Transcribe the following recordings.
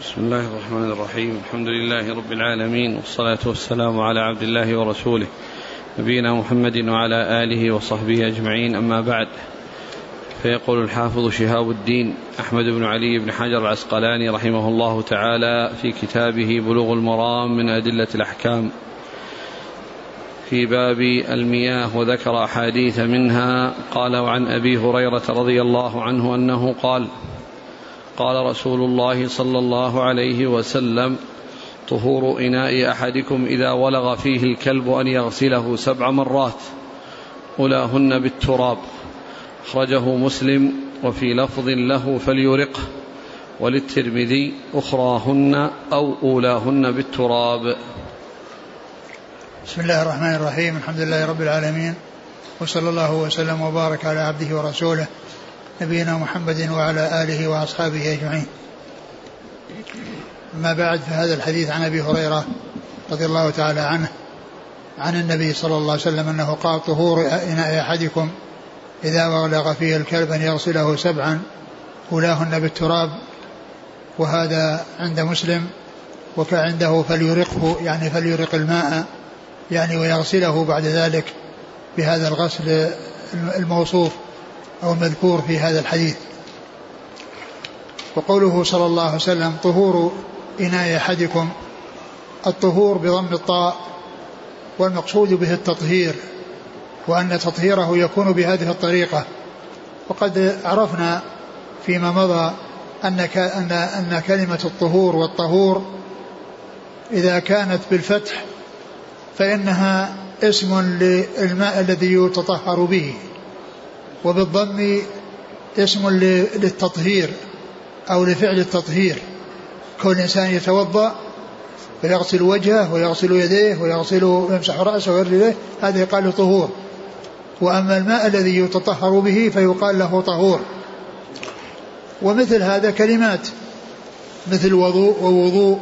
بسم الله الرحمن الرحيم. الحمد لله رب العالمين والصلاة والسلام على عبد الله ورسوله نبينا محمد وعلى آله وصحبه أجمعين. أما بعد فيقول الحافظ شهاب الدين أحمد بن علي بن حجر العسقلاني رحمه الله تعالى في كتابه بلوغ المرام من أدلة الأحكام في باب المياه وذكر أحاديث منها. قال وعن أبي هريرة رضي الله عنه أنه قال قال رسول الله صلى الله عليه وسلم طهور إناء أحدكم إذا ولغ فيه الكلب أن يغسله سبع مرات. أولاهن بالتراب. أخرجه مسلم وفي لفظ له فليرقه وللترمذي أخراهن أو أولاهن بالتراب. بسم الله الرحمن الرحيم. الحمد لله رب العالمين. وصلى الله وسلم وبارك على عبده ورسوله نبينا محمد وعلى آله وأصحابه أجمعين. أما بعد فهذا الحديث عن أبي هريرة رضي الله تعالى عنه عن النبي صلى الله عليه وسلم أنه قال طهور إناء أحدكم إذا ولغ فيه الكلب أن يغسله سبعا أولاهن بالتراب وهذا عند مسلم وكعنده فليرقه يعني فليرق الماء يعني ويغسله بعد ذلك بهذا الغسل الموصوف. أو المذكور في هذا الحديث. وقوله صلى الله عليه وسلم طهور إناء أحدكم الطهور بضم الطاء والمقصود به التطهير وأن تطهيره يكون بهذه الطريقة. وقد عرفنا فيما مضى أن أن أن كلمة الطهور والطهور إذا كانت بالفتح فإنها اسم للماء الذي يتطهر به. وبالضم اسم للتطهير أو لفعل التطهير. كون الإنسان يتوضأ ويغسل وجهه ويغسل يديه ويغسل ويمسح رأسه ويرجله هذا يقال له طهور. وأما الماء الذي يتطهر به فيقال له طهور. ومثل هذا كلمات مثل وضوء ووضوء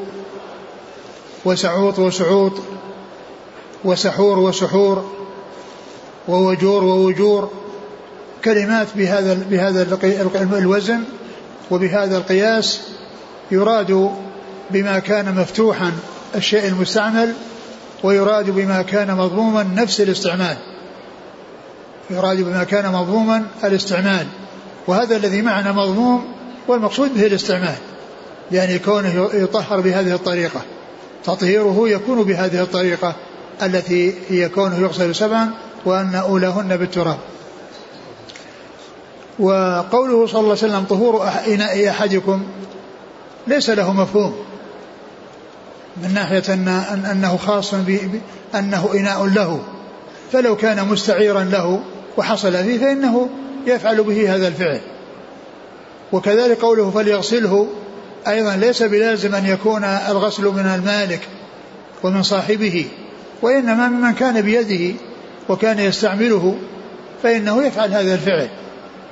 وسعوط وسعوط وسحور وسحور ووجور ووجور. كلمات بهذا بهذا الوزن وبهذا القياس يراد بما كان مفتوحا الشيء المستعمل ويراد بما كان مضموما نفس الاستعمال. يراد بما كان مضموما الاستعمال. وهذا الذي معنا مضموم والمقصود به الاستعمال. يعني كونه يطهر بهذه الطريقة. تطهيره يكون بهذه الطريقة التي هي كونه يغسل سبعا وأن أولاهن بالتراب. وقوله صلى الله عليه وسلم طهور إناء أحدكم ليس له مفهوم. من ناحية أن أنه خاص بأنه إناء له. فلو كان مستعيرا له وحصل فيه فإنه يفعل به هذا الفعل. وكذلك قوله فليغسله أيضا ليس بلازم أن يكون الغسل من المالك ومن صاحبه وإنما ممن كان بيده وكان يستعمله فإنه يفعل هذا الفعل.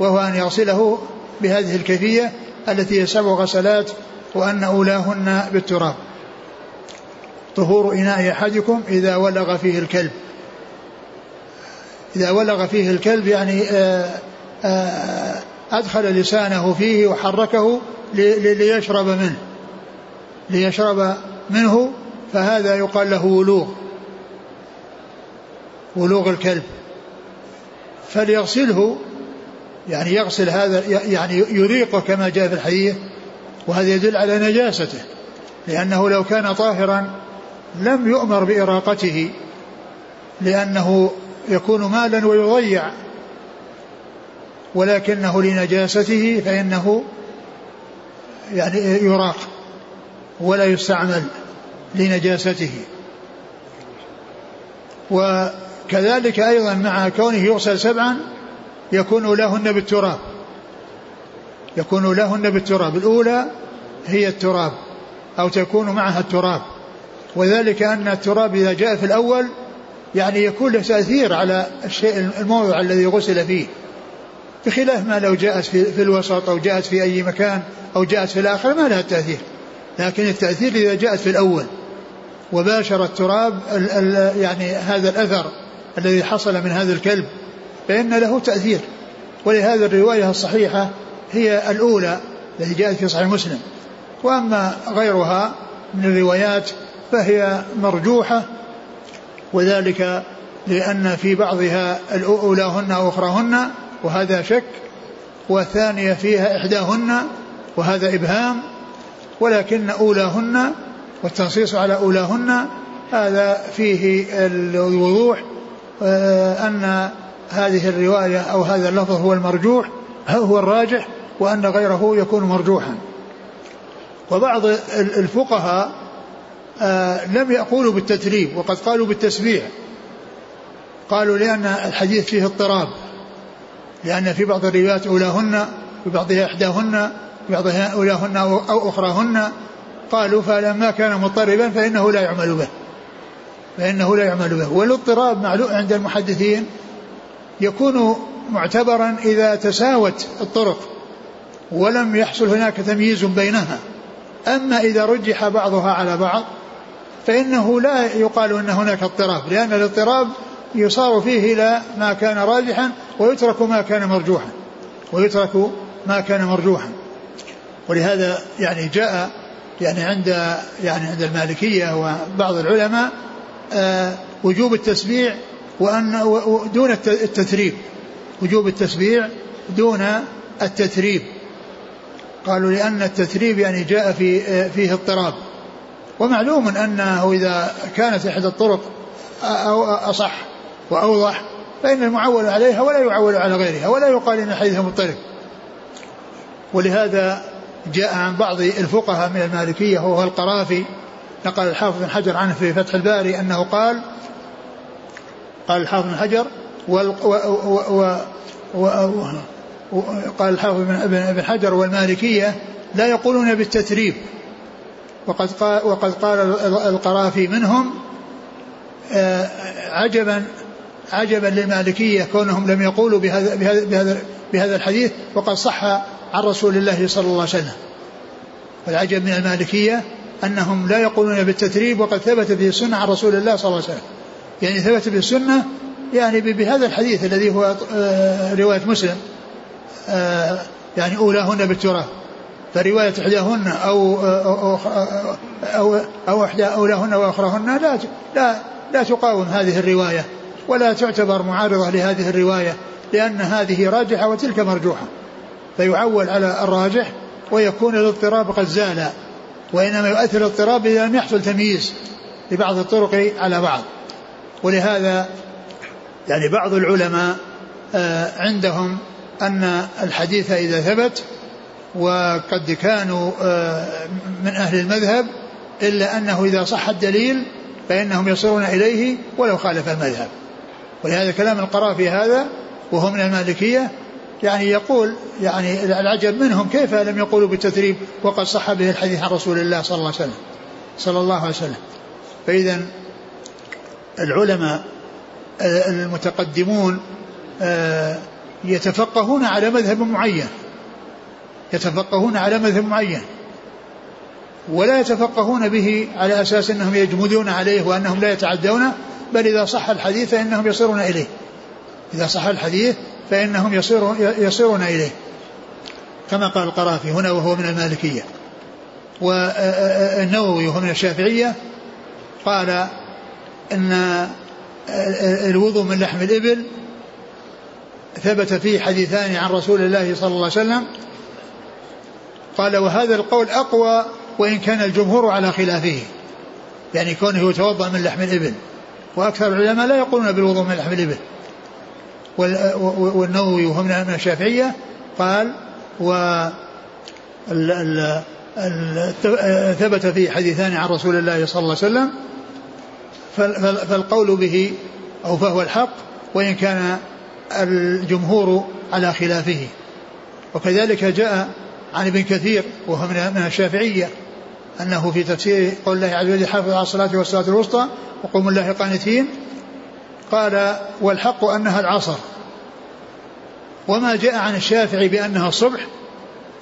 وهو أن يغسله بهذه الكيفية التي هي سبع غسلات وأن أولاهن بالتراب. طهور إناء أحدكم إذا ولغ فيه الكلب. إذا ولغ فيه الكلب يعني آآ آآ أدخل لسانه فيه وحركه ليشرب منه. ليشرب منه فهذا يقال له ولوغ. ولوغ الكلب. فليغسله يعني يغسل هذا يعني يريقه كما جاء في الحديث وهذا يدل على نجاسته لأنه لو كان طاهرا لم يؤمر بإراقته لأنه يكون مالا ويضيع ولكنه لنجاسته فإنه يعني يراق ولا يستعمل لنجاسته. وكذلك أيضا مع كونه يغسل سبعا يكون لهن بالتراب. يكون لهن بالتراب. الأولى هي التراب أو تكون معها التراب. وذلك أن التراب إذا جاء في الأول يعني يكون له تأثير على الشيء الموضع الذي غسل فيه. بخلاف ما لو جاءت في, الوسط أو جاءت في أي مكان أو جاءت في الآخر ما لها تأثير لكن التأثير إذا جاءت في الأول. وباشر التراب ال ال يعني هذا الأثر الذي حصل من هذا الكلب. فإن له تأثير. ولهذا الرواية الصحيحة هي الأولى التي جاءت في صحيح مسلم. وأما غيرها من الروايات فهي مرجوحة وذلك لأن في بعضها أولاهن وأخراهن وهذا شك والثانية فيها إحداهن وهذا إبهام ولكن أولاهن والتنصيص على أولاهن هذا فيه الوضوح آه، أن هذه الرواية أو هذا اللفظ هو المرجوح هو الراجح؟ وأن غيره يكون مرجوحا. وبعض الفقهاء آه، لم يقولوا بالتتريب وقد قالوا بالتسبيح. قالوا لأن الحديث فيه اضطراب لأن في بعض الروايات أولاهن في بعضها إحداهن بعضها أولاهن أو أخراهن. قالوا فلما كان مضطربا فإنه لا يعمل به. فإنه لا يعمل به. والاضطراب معلوم عند المحدثين يكون معتبرا إذا تساوت الطرق ولم يحصل هناك تمييز بينها. أما إذا رجح بعضها على بعض فإنه لا يقال أن هناك اضطراب لأن الاضطراب يصار فيه إلى ما كان راجحا ويترك ما كان مرجوحا ويترك ما كان مرجوحا. ولهذا يعني جاء يعني عند يعني عند المالكية وبعض العلماء آه وجوب التسبيع وأن دون التثريب وجوب التسبيع دون التثريب. قالوا لأن التثريب يعني جاء في فيه اضطراب. ومعلوم أنه إذا كانت إحدى الطرق أصح وأوضح فإن المعول عليها ولا يعول على غيرها ولا يقال إن الحديث مضطرب. ولهذا جاء عن بعض الفقهاء من المالكية وهو القرافي نقل الحافظ بن حجر عنه في فتح الباري أنه قال قال الحافظ بن حجر وال و و و و قال الحافظ بن حجر والمالكية لا يقولون بالتتريب. وقد قال وقد قال القرافي منهم آه، عجبا عجبا للمالكية كونهم لم يقولوا بهذا بهذا بهذا, بهذا الحديث وقد صح عن رسول الله صلى الله عليه وسلم. والعجب من المالكية أنهم لا يقولون بالتتريب وقد ثبت به السنة عن رسول الله صلى الله عليه وسلم. يعني ثبت به السنة يعني بهذا الحديث الذي هو آه، رواية مسلم آه، يعني أولاهن بالتراب فرواية إحداهن أو أو أو, أو إحدى أولاهن وأخراهن لا لا لا تقاوم هذه الرواية ولا تعتبر معارضة لهذه الرواية لأن هذه راجحة وتلك مرجوحة. فيعول على الراجح ويكون الاضطراب قد زال وإنما يؤثر الاضطراب إذا لم يحصل تمييز لبعض الطرق على بعض. ولهذا يعني بعض العلماء آه، عندهم أن الحديث إذا ثبت وقد كانوا آه، من أهل المذهب إلا أنه إذا صح الدليل فإنهم يصيرون إليه ولو خالف المذهب. ولهذا كلام القرافي هذا وهو من المالكية يعني يقول يعني العجب منهم كيف لم يقولوا بالتثريب وقد صح به الحديث عن رسول الله صلى الله عليه وسلم. صلى الله عليه وسلم. فإذا العلماء المتقدمون آه، يتفقهون على مذهب معين. يتفقهون على مذهب معين. ولا يتفقهون به على أساس أنهم يجمدون عليه وأنهم لا يتعدون بل إذا صح الحديث فإنهم يصيرون إليه. إذا صح الحديث فإنهم يصيرون, يصيرون إليه. كما قال القرافي هنا وهو من المالكية. والنووي وهو من الشافعية قال أن الوضوء من لحم الإبل ثبت فيه حديثان عن رسول الله صلى الله عليه وسلم. قال وهذا القول أقوى وإن كان الجمهور على خلافه يعني كونه يتوضأ من لحم الإبل. وأكثر العلماء لا يقولون بالوضوء من لحم الإبل. والنووي وهو من الشافعية قال و ثبت فيه حديثان عن رسول الله صلى الله عليه وسلم. فالقول به أو فهو الحق وإن كان الجمهور على خلافه. وكذلك جاء عن ابن كثير وهو من الشافعية أنه في تفسير قول الله عز وجل حافظ على الصلاة والصلاة الوسطى وقوموا الله قانتين قال والحق أنها العصر. وما جاء عن الشافعي بأنها الصبح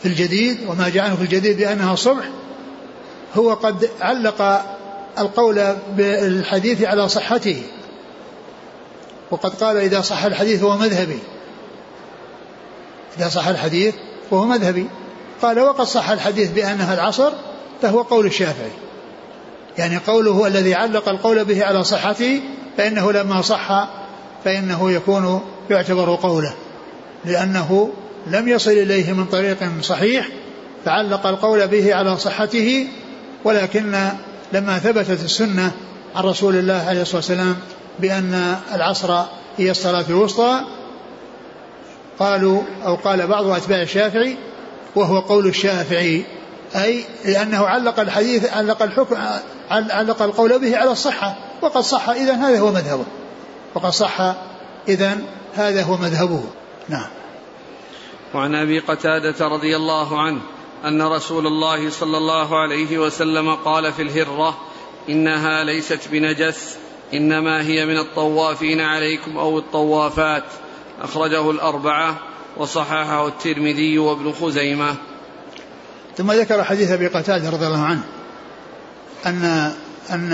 في الجديد وما جاء عنه في الجديد بأنها الصبح هو قد علق القول بالحديث على صحته. وقد قال إذا صح الحديث هو مذهبي. إذا صح الحديث فهو مذهبي. قال وقد صح الحديث بأنها العصر فهو قول الشافعي. يعني قوله الذي علق القول به على صحته فإنه لما صح فإنه يكون يعتبر قوله. لأنه لم يصل إليه من طريق صحيح فعلق القول به على صحته ولكن لما ثبتت السنة عن رسول الله عليه الصلاة والسلام بأن العصر هي الصلاة الوسطى قالوا أو قال بعض أتباع الشافعي وهو قول الشافعي أي لأنه علق الحديث علق الحكم علق القول به على الصحة وقد صح إذا هذا هو مذهبه وقد صح إذا هذا هو مذهبه نعم. وعن أبي قتادة رضي الله عنه أن رسول الله صلى الله عليه وسلم قال في الهرة إنها ليست بنجس إنما هي من الطوافين عليكم أو الطوافات. أخرجه الأربعة وصححه الترمذي وابن خزيمة. ثم ذكر حديث أبي قتادة رضي الله عنه أن أن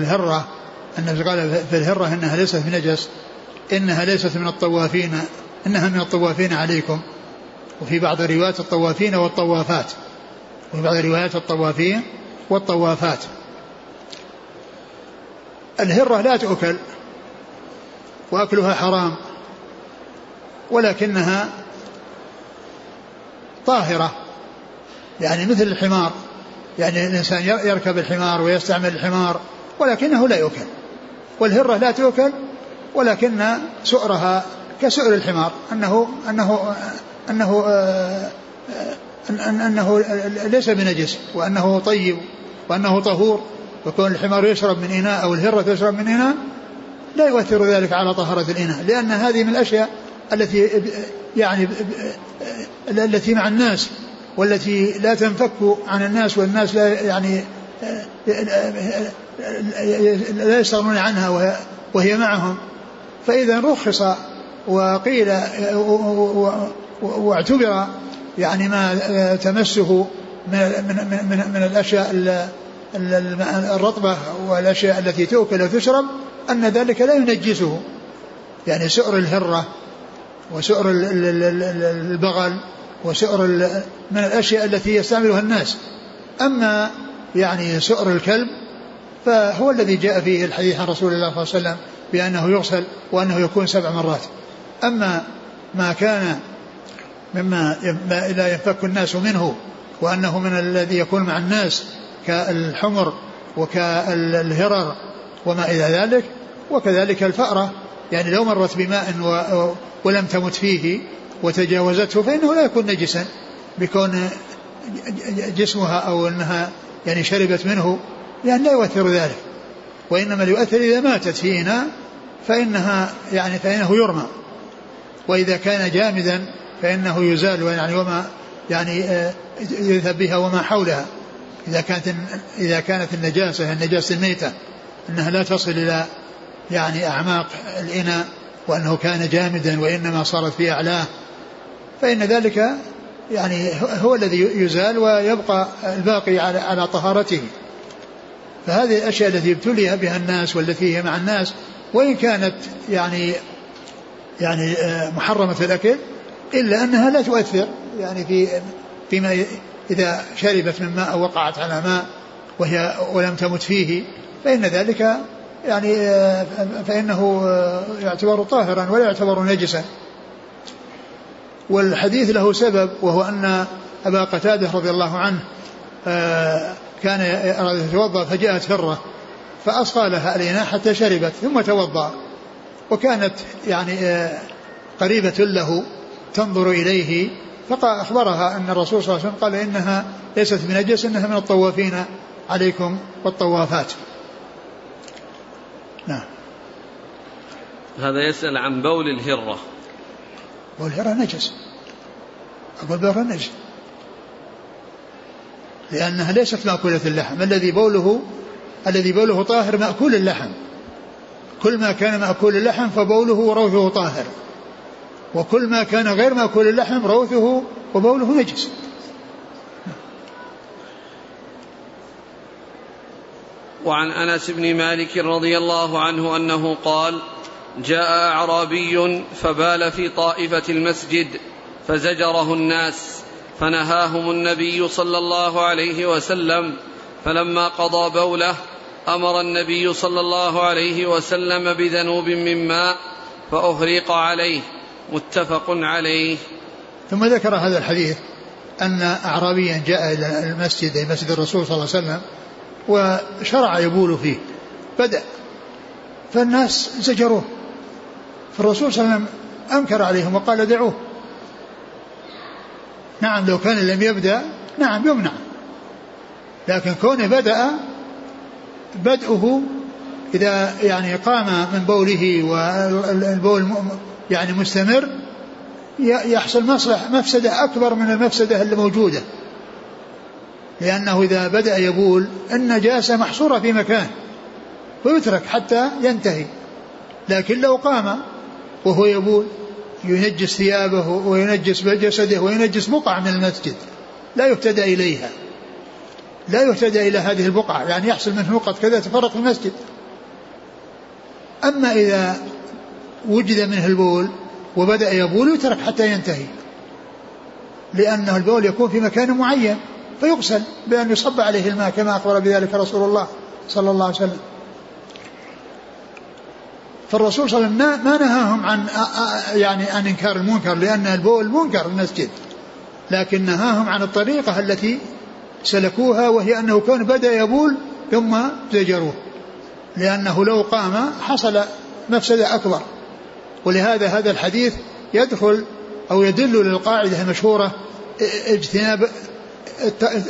الهرة أن قال في الهرة إنها ليست بنجس إنها ليست من الطوافين إنها من الطوافين عليكم. وفي بعض الروايات الطوافين والطوافات. وفي بعض الروايات الطوافين والطوافات. الهرة لا تؤكل وأكلها حرام ولكنها طاهرة. يعني مثل الحمار يعني الإنسان يركب الحمار ويستعمل الحمار ولكنه لا يؤكل. والهرة لا تؤكل ولكن سؤرها كسؤر الحمار أنه أنه أنه آه، أنه ليس بنجس وأنه طيب وأنه طهور وكون الحمار يشرب من إناء أو الهرة تشرب من إناء لا يؤثر ذلك على طهارة الإناء لأن هذه من الأشياء التي يعني التي مع الناس والتي لا تنفك عن الناس والناس لا يعني لا يستغنون عنها وهي معهم. فإذا رخص وقيل واعتبر يعني ما تمسه من من من, من الأشياء الرطبة والأشياء التي تؤكل وتشرب أن ذلك لا ينجسه. يعني سؤر الهرة وسؤر البغل وسؤر من الأشياء التي يستعملها الناس. أما يعني سؤر الكلب فهو الذي جاء فيه الحديث عن رسول الله صلى الله عليه وسلم بأنه يغسل وأنه يكون سبع مرات. أما ما كان مما لا ينفك الناس منه وأنه من الذي يكون مع الناس كالحمر وكالهرر وما إلى ذلك وكذلك الفأرة. يعني لو مرت بماء ولم تمت فيه وتجاوزته فإنه لا يكون نجسا بكون جسمها أو أنها يعني شربت منه لأن لا يؤثر ذلك. وإنما يؤثر إذا ماتت في إناء فإنها يعني فإنه يرمى. وإذا كان جامدا فإنه يزال يعني وما يعني آه، يذهب بها وما حولها. إذا كانت إذا كانت النجاسة النجاسة الميتة أنها لا تصل إلى يعني أعماق الإناء وأنه كان جامدا وإنما صارت في أعلاه. فإن ذلك يعني هو الذي يزال ويبقى الباقي على على طهارته. فهذه الأشياء التي ابتلي بها الناس والتي هي مع الناس وإن كانت يعني يعني آه، محرمة الأكل إلا أنها لا تؤثر يعني في فيما إذا شربت من ماء أو وقعت على ماء وهي ولم تمت فيه فإن ذلك يعني فإنه يعتبر طاهرا ولا يعتبر نجسا. والحديث له سبب وهو أن أبا قتادة رضي الله عنه كان أراد يتوضأ فجاءت هرة فأصغى لها الإناء حتى شربت ثم توضأ. وكانت يعني قريبة له. تنظر إليه فأخبرها أن الرسول صلى الله عليه وسلم قال إنها ليست بنجس إنها من الطوافين عليكم والطوافات. نعم. هذا يسأل عن بول الهرة. بول الهرة نجس. أقول بول الهرة نجس. لأنها ليست مأكولة اللحم. الذي بوله؟ الذي بوله طاهر مأكول اللحم. كل ما كان مأكول اللحم فبوله وروثه طاهر. وكل ما كان غير مأكول اللحم روثه وبوله نجس. وعن أنس بن مالك رضي الله عنه أنه قال جاء أعرابي فبال في طائفة المسجد فزجره الناس فنهاهم النبي صلى الله عليه وسلم فلما قضى بوله أمر النبي صلى الله عليه وسلم بذنوب من ماء فأهريق عليه. متفق عليه. ثم ذكر هذا الحديث أن اعرابيا جاء إلى المسجد أي مسجد الرسول صلى الله عليه وسلم وشرع يبول فيه بدأ. فالناس زجروه. فالرسول صلى الله عليه وسلم أنكر عليهم وقال دعوه نعم لو كان لم يبدأ نعم يمنع. لكن كونه بدأ بدءه إذا يعني قام من بوله والبول يعني مستمر يحصل مصلح مفسدة أكبر من المفسدة اللي موجودة. لأنه إذا بدأ يبول النجاسة محصورة في مكان ويترك حتى ينتهي. لكن لو قام وهو يبول ينجس ثيابه وينجس جسده وينجس بقع من المسجد لا يهتدى إليها. لا يهتدى إلى هذه البقعة يعني يحصل منه نقط كذا تفرق المسجد. أما إذا وجد منه البول وبدأ يبول يترك حتى ينتهي. لأنه البول يكون في مكان معين فيغسل بأن يصب عليه الماء كما أخبر بذلك رسول الله صلى الله عليه وسلم. فالرسول صلى الله عليه وسلم ما نهاهم عن يعني عن إنكار المنكر لأن البول منكر المسجد. لكن نهاهم عن الطريقة التي سلكوها وهي أنه كان بدأ يبول ثم زجروه. لأنه لو قام حصل مفسدة أكبر. ولهذا هذا الحديث يدخل أو يدل للقاعدة المشهورة اجتناب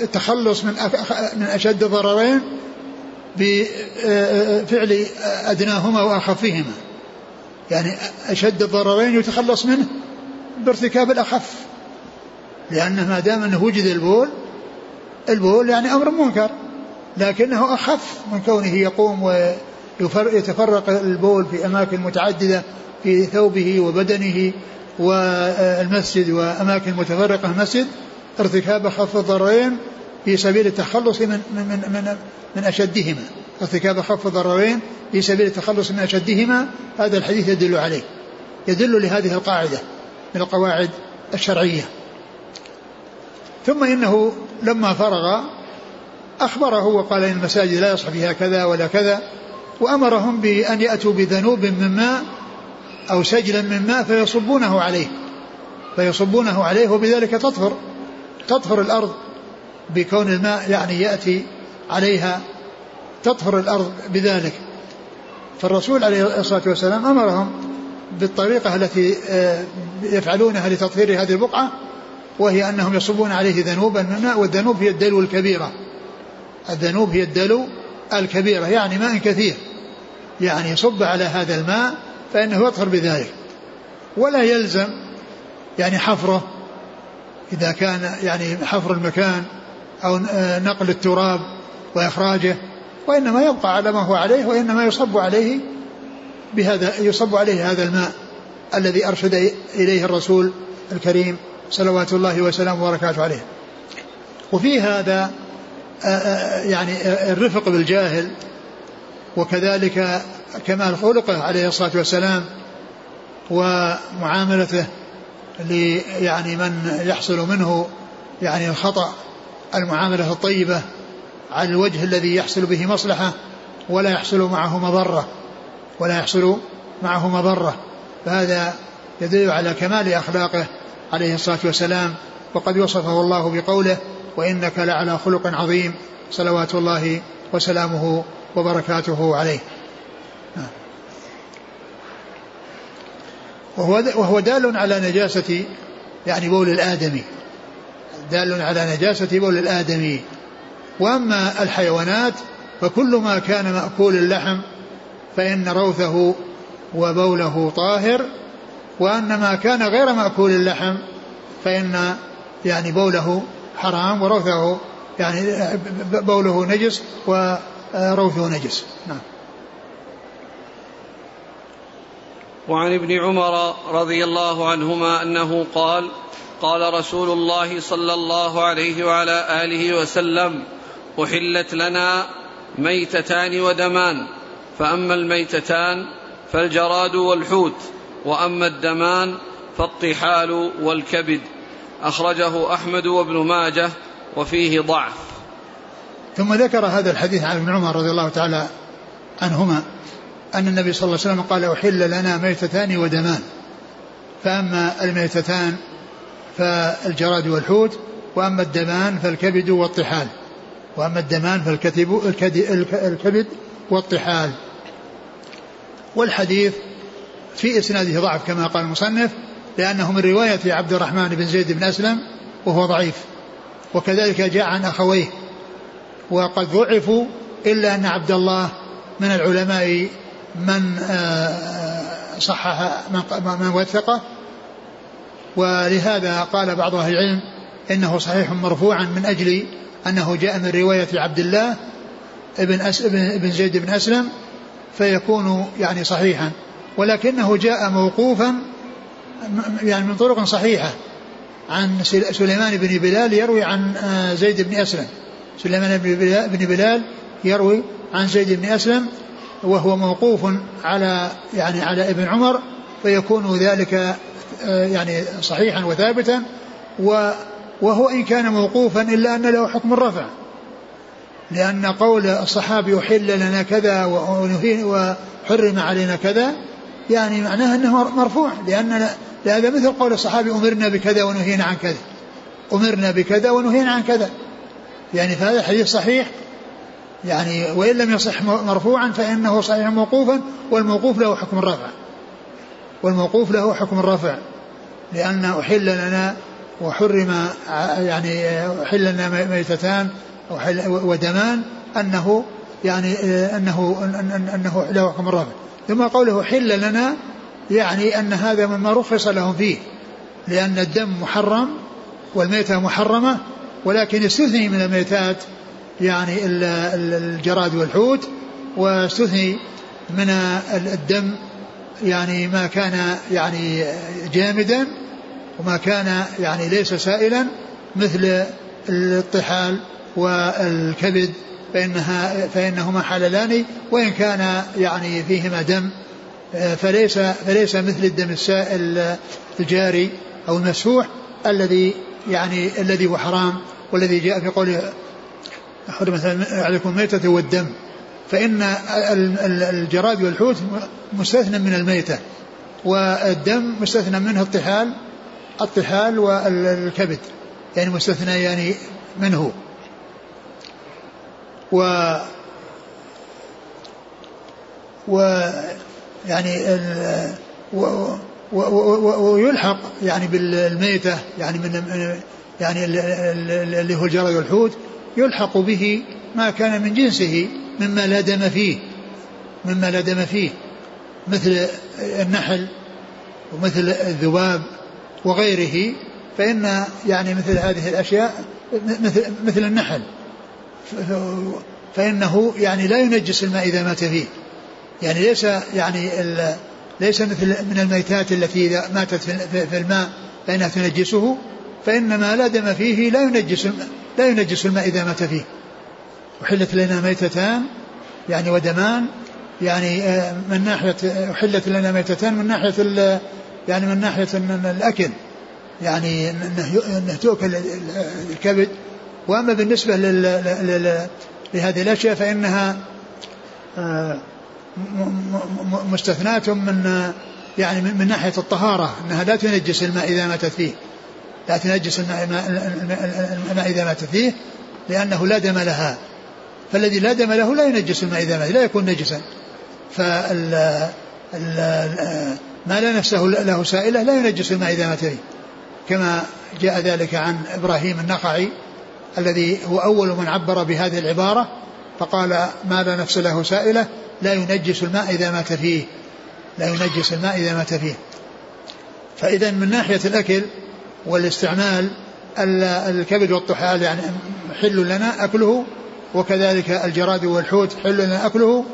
التخلص من من أشد الضررين بفعل أدناهما وأخفهما. يعني أشد الضررين يتخلص منه بارتكاب الأخف لأنه ما دام أنه وجد البول البول يعني أمر منكر لكنه أخف من كونه يقوم ويتفرق البول في أماكن متعددة في ثوبه وبدنه والمسجد وأماكن متفرقة المسجد ارتكاب خف الضررين في سبيل التخلص من من من من أشدهما. ارتكاب خف الضررين في سبيل التخلص من أشدهما هذا الحديث يدل عليه. يدل لهذه القاعدة من القواعد الشرعية. ثم إنه لما فرغ أخبره وقال إن المساجد لا يصح فيها كذا ولا كذا وأمرهم بأن يأتوا بذنوب من ماء أو سجلا من ماء فيصبونه عليه فيصبونه عليه وبذلك تطهر تطهر الأرض بكون الماء يعني يأتي عليها تطهر الأرض بذلك. فالرسول عليه الصلاة والسلام أمرهم بالطريقة التي آه، يفعلونها لتطهير هذه البقعة وهي أنهم يصبون عليه ذنوبا من ماء والذنوب هي الدلو الكبيرة. الذنوب هي الدلو الكبيرة يعني ماء كثير. يعني يصب على هذا الماء فإنه يطهر بذلك. ولا يلزم يعني حفره إذا كان يعني حفر المكان أو نقل التراب وإخراجه وإنما يبقى على ما هو عليه وإنما يصب عليه بهذا يصب عليه هذا الماء الذي أرشد إليه الرسول الكريم صلوات الله وسلامه وبركاته عليه. وفي هذا آه، آه، يعني الرفق بالجاهل وكذلك كمال خلقه عليه الصلاة والسلام ومعاملته يعني من يحصل منه يعني الخطأ المعاملة الطيبة على الوجه الذي يحصل به مصلحة ولا يحصل معه مضرة ولا يحصل معه مضرة. فهذا يدل على كمال أخلاقه عليه الصلاة والسلام. وقد وصفه الله بقوله وإنك لعلى خلق عظيم صلوات الله وسلامه وبركاته عليه. وهو وهو دال على نجاسة يعني بول الآدمي. دال على نجاسة بول الآدمي. وأما الحيوانات فكل ما كان مأكول اللحم فإن روثه وبوله طاهر. وأن ما كان غير مأكول اللحم فإن يعني بوله حرام وروثه يعني بوله نجس وروثه نجس. نعم. وعن ابن عمر رضي الله عنهما أنه قال قال رسول الله صلى الله عليه وعلى آله وسلم أحلت لنا ميتتان ودمان فأما الميتتان فالجراد والحوت وأما الدمان فالطحال والكبد. أخرجه أحمد وابن ماجه وفيه ضعف. ثم ذكر هذا الحديث عن ابن عمر رضي الله تعالى عنهما. أن النبي صلى الله عليه وسلم قال أحل لنا ميتتان ودمان. فأما الميتتان فالجراد والحوت وأما الدمان فالكبد والطحال. وأما الدمان فالكتب الكبد والطحال. والحديث في إسناده ضعف كما قال المصنف لأنه من رواية عبد الرحمن بن زيد بن أسلم وهو ضعيف. وكذلك جاء عن أخويه. وقد ضعفوا إلا أن عبد الله من العلماء من آه، صحح من وثقه ولهذا قال بعض أهل العلم إنه صحيح مرفوعا من أجل أنه جاء من رواية عبد الله ابن, أس ابن زيد بن أسلم فيكون يعني صحيحا. ولكنه جاء موقوفا يعني من طرق صحيحة. عن سليمان بن بلال يروي عن آه، زيد بن أسلم. سليمان بن بلال يروي عن زيد بن أسلم وهو موقوف على يعني على ابن عمر فيكون ذلك آه، يعني صحيحا وثابتا وهو إن كان موقوفا إلا أن له حكم الرفع. لأن قول الصحابي أحل لنا كذا وحرم علينا كذا يعني معناه أنه مرفوع لأن هذا مثل قول الصحابي أمرنا بكذا ونهينا عن كذا. أمرنا بكذا ونهينا عن كذا. يعني فهذا الحديث صحيح يعني وإن لم يصح مرفوعا فإنه صحيح موقوفا والموقوف له حكم الرفع. والموقوف له حكم الرفع. لأن أحل لنا وحرم يعني أحل لنا ميتتان ودمان أنه يعني أنه أنه له حكم الرفع. ثم قوله حل لنا يعني أن هذا مما رخص لهم فيه. لأن الدم محرم والميتة محرمة ولكن استثني من الميتات يعني الجراد والحوت واستثني من الدم يعني ما كان يعني جامدا وما كان يعني ليس سائلا مثل الطحال والكبد فإنها فإنهما حللان وإن كان يعني فيهما دم فليس فليس مثل الدم السائل الجاري أو المسفوح الذي يعني الذي هو حرام والذي جاء في قوله حرمت عليكم الميتة والدم فإن الجراد والحوت مستثنى من الميتة والدم مستثنى منه الطحال الطحال والكبد يعني مستثنى يعني منه. و و يعني ال و ويلحق يعني بالميتة يعني من يعني اللي هو الجرد والحوت يلحق به ما كان من جنسه مما لا دم فيه مما لا دم فيه مثل النحل ومثل الذباب وغيره فإن يعني مثل هذه الأشياء مثل مثل النحل فإنه يعني لا ينجس الماء إذا مات فيه. يعني ليس يعني ليس مثل من الميتات التي إذا ماتت في الماء فإنها تنجسه فإن ما لا دم فيه لا ينجس لا ينجس الماء إذا مات فيه. أحلت لنا ميتتان يعني ودمان يعني آه، من ناحية أحلت لنا ميتتان من ناحية يعني من ناحية الأكل. يعني أنه تؤكل الكبد. وأما بالنسبة لهذه الأشياء فإنها آه، مستثناة من يعني من ناحية الطهارة أنها لا تنجس الماء إذا ماتت فيه. لا تنجس الماء, الماء إذا ماتت فيه لأنه لا دم لها. فالذي لا دم له لا ينجس الماء إذا مات لا يكون نجسا. فال ما لا نفسه له سائلة لا ينجس الماء إذا مات فيه. كما جاء ذلك عن إبراهيم النخعي الذي هو أول من عبر بهذه العبارة فقال ما لا نفس له سائلة لا ينجس الماء إذا مات فيه. لا ينجس الماء إذا مات فيه. فإذا من ناحية الأكل والاستعمال الكبد والطحال يعني حل لنا أكله وكذلك الجراد والحوت حل لنا أكله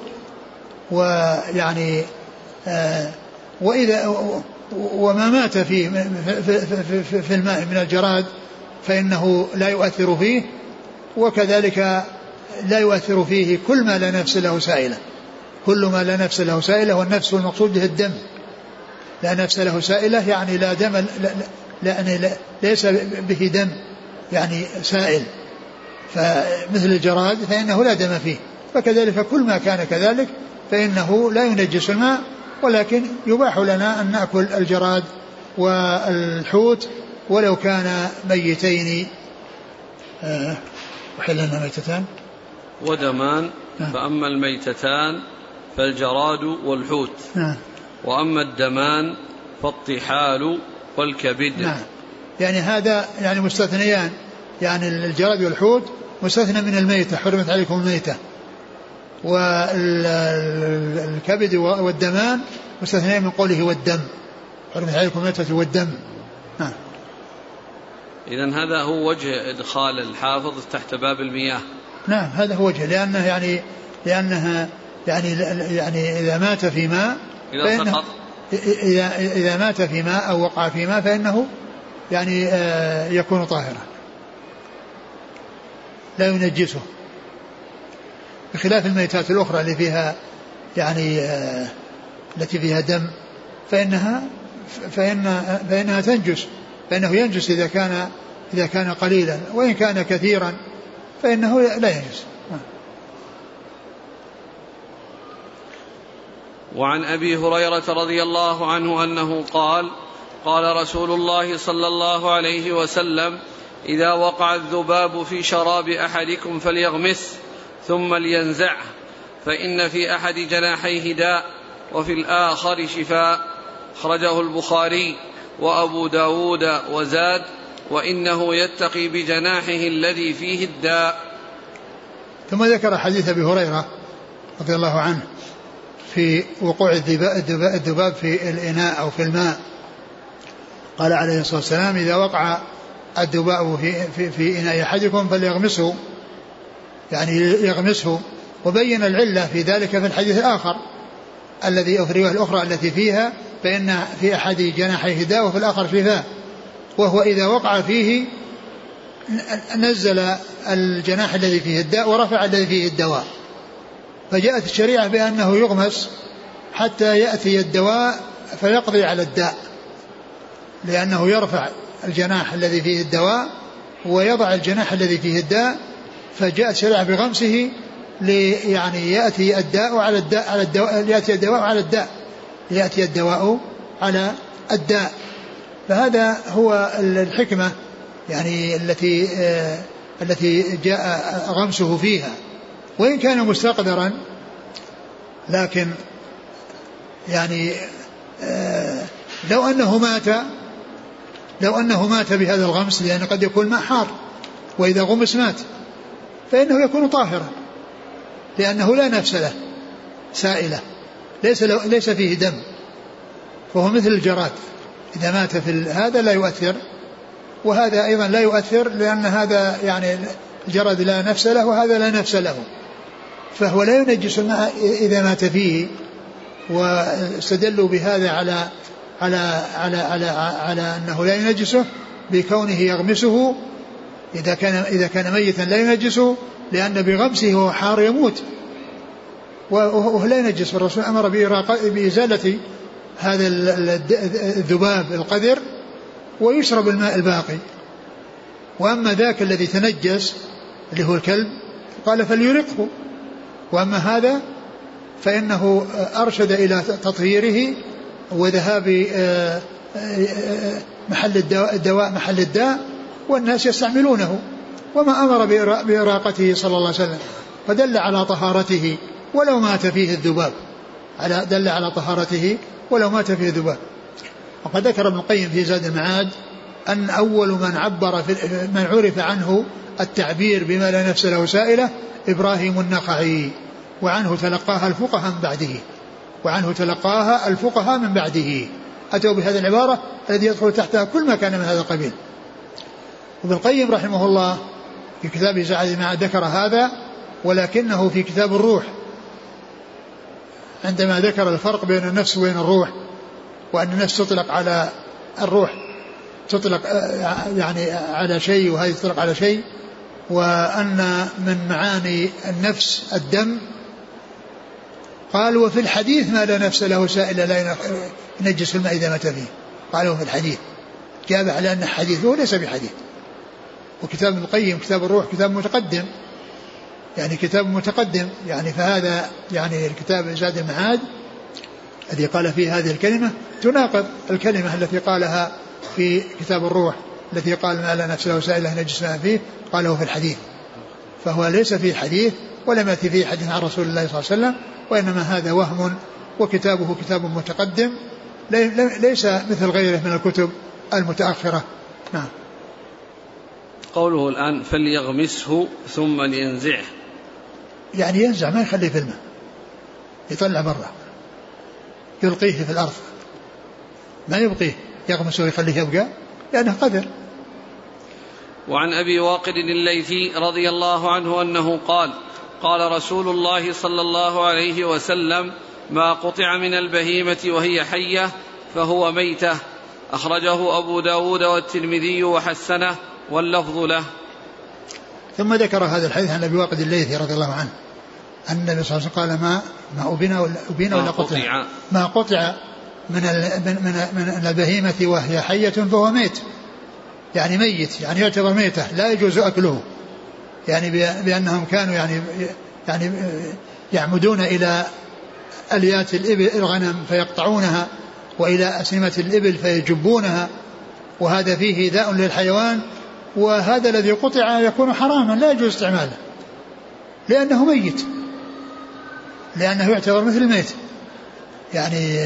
ويعني آه وإذا وما مات فيه في, في, في الماء من الجراد فإنه لا يؤثر فيه وكذلك لا يؤثر فيه كل ما لا نفس له سائلة. كل ما لا نفس له سائلة والنفس المقصود به الدم. لا نفس له سائلة يعني لا دم لأن ليس به دم يعني سائل. فمثل الجراد فإنه لا دم فيه. فكذلك كل ما كان كذلك فإنه لا ينجس الماء ولكن يباح لنا أن نأكل الجراد والحوت ولو كان ميتين. آه وحلنا ميتتان؟ ودمان نعم. فأما الميتتان فالجراد والحوت. نعم. وأما الدمان فالطحال والكبد نعم. يعني هذا يعني مستثنيان. يعني الجراد والحوت مستثنى من الميتة حرمت عليكم الميتة. والكبد والدمان مستثنيان من قوله والدم. حرمت عليكم الميتة والدم. نعم. إذا هذا هو وجه إدخال الحافظ تحت باب المياه. نعم هذا هو وجه. لأنه يعني لأنها يعني يعني إذا مات في ماء إذا سقط. إذا إذا مات في ماء أو وقع في ماء فإنه يعني آه، يكون طاهرا. لا ينجسه. بخلاف الميتات الأخرى اللي فيها يعني آه، التي فيها دم فإنها فإن فإنها تنجس. فإنه ينجس إذا كان إذا كان قليلا. وإن كان كثيرا فإنه لا ينجس. وعن أبي هريرة رضي الله عنه أنه قال قال رسول الله صلى الله عليه وسلم إذا وقع الذباب في شراب أحدكم فليغمس ثم لينزعه فإن في أحد جناحيه داء وفي الآخر شفاء. أخرجه البخاري وأبو داود وزاد وإنه يتقي بجناحه الذي فيه الداء. ثم ذكر حديث أبي هريرة رضي الله عنه. في وقوع الذباب في الإناء أو في الماء. قال عليه الصلاة والسلام إذا وقع الذباب في, في, في إناء أحدكم فليغمسه يعني يغمسه وبين العلة في ذلك في الحديث الآخر الذي في الرواية الأخرى التي فيها فإن في أحد جناحيه داء وفي الآخر شفاء وهو إذا وقع فيه نزل الجناح الذي فيه الداء ورفع الذي فيه الدواء. فجاءت الشريعة بأنه يغمس حتى يأتي الدواء فيقضي على الداء لأنه يرفع الجناح الذي فيه الدواء ويضع الجناح الذي فيه الداء فجاءت الشريعة بغمسه لي يعني يأتي الداء على الداء على الدواء يأتي الدواء على الداء يأتي الدواء على الداء. فهذا هو الحكمة يعني التي آه التي جاء غمسه فيها. وإن كان مستقدرا لكن يعني آه لو أنه مات لو أنه مات بهذا الغمس لأن قد يكون ماء حار وإذا غمس مات فإنه يكون طاهرا لأنه لا نفس له سائلة ليس ليس فيه دم فهو مثل الجراد إذا مات في هذا لا يؤثر وهذا أيضا لا يؤثر لأن هذا يعني الجراد لا نفس له وهذا لا نفس له. فهو لا ينجس الماء إذا مات فيه واستدلوا بهذا على على على على على أنه لا ينجسه بكونه يغمسه. إذا كان إذا كان ميتا لا ينجسه لأن بغمسه وهو حار يموت. وهو لا ينجس. الرسول أمر بإزالة هذا الذباب القذر ويشرب الماء الباقي. وأما ذاك الذي تنجس اللي هو الكلب قال فليرقه. وأما هذا فإنه أرشد إلى تطهيره وذهاب آه، آه، محل الدواء, محل الداء والناس يستعملونه وما أمر بإراقته صلى الله عليه وسلم فدل على طهارته ولو مات فيه الذباب. على دل على طهارته ولو مات فيه الذباب. وقد ذكر ابن القيم في زاد المعاد أن أول من عبر في من عرف عنه التعبير بما لا نفس له سائلة إبراهيم النخعي. وعنه تلقاها الفقهاء من بعده. وعنه تلقاها الفقهاء من بعده. أتوا بهذه العبارة الذي يدخل تحتها كل ما كان من هذا القبيل. وابن القيم رحمه الله في كتابه زعل ما ذكر هذا ولكنه في كتاب الروح. عندما ذكر الفرق بين النفس وبين الروح وأن النفس تطلق على الروح تطلق يعني على شيء وهذه تطلق على شيء وأن من معاني النفس الدم قال وفي الحديث ما لا نفس له سائل لا ينجس الماء إذا مات فيه. قالوا في الحديث. جابه على أنه حديث وهو ليس بحديث. وكتاب ابن القيم كتاب الروح كتاب متقدم. يعني كتاب متقدم. يعني فهذا يعني الكتاب زاد المعاد الذي قال فيه هذه الكلمة تناقض الكلمة التي قالها في كتاب الروح. التي قال ما لا نفس له سائلة نجس فيه قاله في الحديث. فهو ليس فيه حديث ولم يأتي فيه حديث عن رسول الله صلى الله عليه وسلم وإنما هذا وهم وكتابه كتاب متقدم ليس مثل غيره من الكتب المتأخرة. نعم. قوله الآن فليغمسه ثم لينزعه. يعني ينزع ما يخليه في الماء. يطلع برا. يلقيه في الأرض. ما يبقيه. يغمسه ويخليه يبقى؟ لأنه قدر وعن أبي واقد الليثي رضي الله عنه أنه قال قال رسول الله صلى الله عليه وسلم ما قطع من البهيمة وهي حية فهو ميتة أخرجه أبو داود والترمذي وحسنه واللفظ له. ثم ذكر هذا الحديث عن أبي واقد الليثي رضي الله عنه. أن النبي صلى الله عليه وسلم قال ما ما أبين ولا أبين ولا قطع. ما قطع. من من من البهيمة وهي حية فهو ميت. يعني ميت يعني يعتبر ميتة لا يجوز أكله. يعني بأنهم كانوا يعني يعني يعمدون إلى أليات الإبل الغنم فيقطعونها وإلى أسنمة الإبل فيجبونها. وهذا فيه إيذاء للحيوان وهذا الذي قطع يكون حراما لا يجوز استعماله. لأنه ميت. لأنه يعتبر مثل الميت. يعني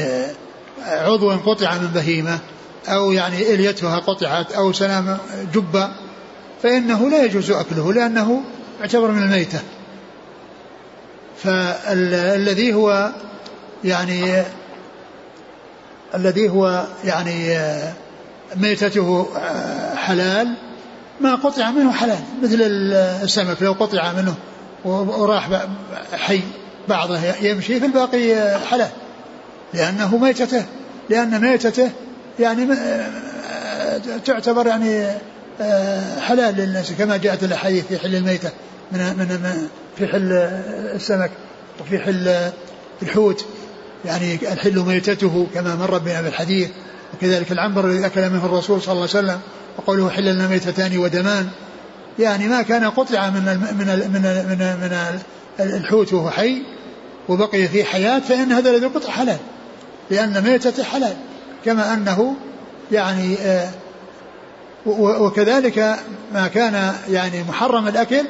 عضو قطع من بهيمة أو يعني إليتها قطعت أو سلام جبة فإنه لا يجوز أكله لأنه يعتبر من الميتة. فالذي هو يعني الذي هو يعني ميتته حلال ما قطع منه حلال مثل السمك لو قطع منه وراح حي بعضه يمشي في الباقي حلال. لأنه ميتته لأن ميتته يعني تعتبر يعني حلال للناس كما جاءت الأحاديث في حل الميتة من من في حل السمك وفي حل الحوت. يعني الحل ميتته كما مر بنا بالحديث وكذلك العنبر الذي أكل منه الرسول صلى الله عليه وسلم وقوله حل لنا ميتتان ودمان. يعني ما كان قطع من من من من, من الحوت وهو حي وبقي فيه حياة فإن هذا الذي قطع حلال. لأن ميتته حلال كما أنه يعني آه وكذلك ما كان يعني محرم الأكل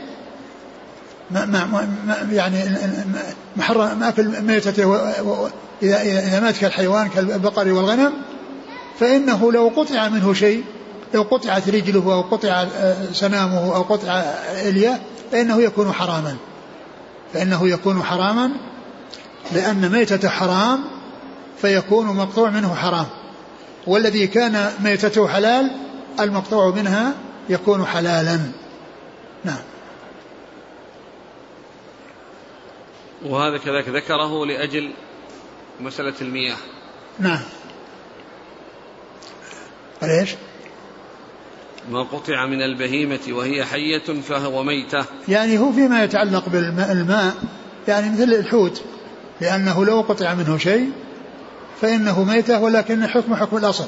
ما ما يعني محرم أكل ميتته إذا إذا مات كالحيوان كالبقر والغنم فإنه لو قطع منه شيء لو قطعت رجله أو قطع سنامه أو قطع إليه فإنه يكون حراما. فإنه يكون حراما لأن ميتة حرام فيكون مقطوع منه حرام. والذي كان ميتته حلال المقطوع منها يكون حلالا. نعم. وهذا كذلك ذكره لأجل مسألة المياه. نعم. ليش؟ ما قطع من البهيمة وهي حية فهو ميتة. يعني هو فيما يتعلق بالماء يعني مثل الحوت لأنه لو قطع منه شيء فإنه ميتة ولكن حكم حكم الأصل.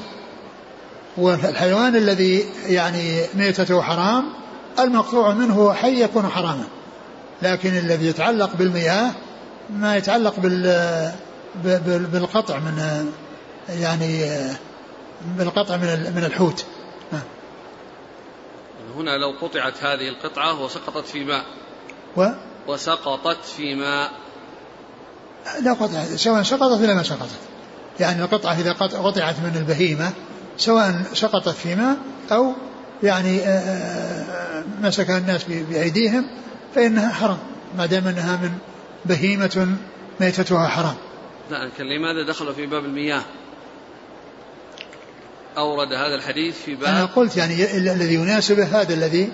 والحيوان الذي يعني ميتته حرام المقطوع منه حي يكون حراما. لكن الذي يتعلق بالمياه ما يتعلق بال بالقطع من يعني بالقطع من من الحوت. هنا لو قطعت هذه القطعة وسقطت في ماء. و؟ وسقطت في ماء. لا قطعت سواء سقطت ولا ما سقطت. يعني القطعة إذا قطعت من البهيمة سواء سقطت في ماء أو يعني آه، آه، مسك الناس بأيديهم فإنها حرام. ما دام أنها من بهيمة ميتتها حرام. لا لكن لماذا دخلوا في باب المياه؟ أورد هذا الحديث في باب أنا قلت يعني الذي يناسبه هذا الذي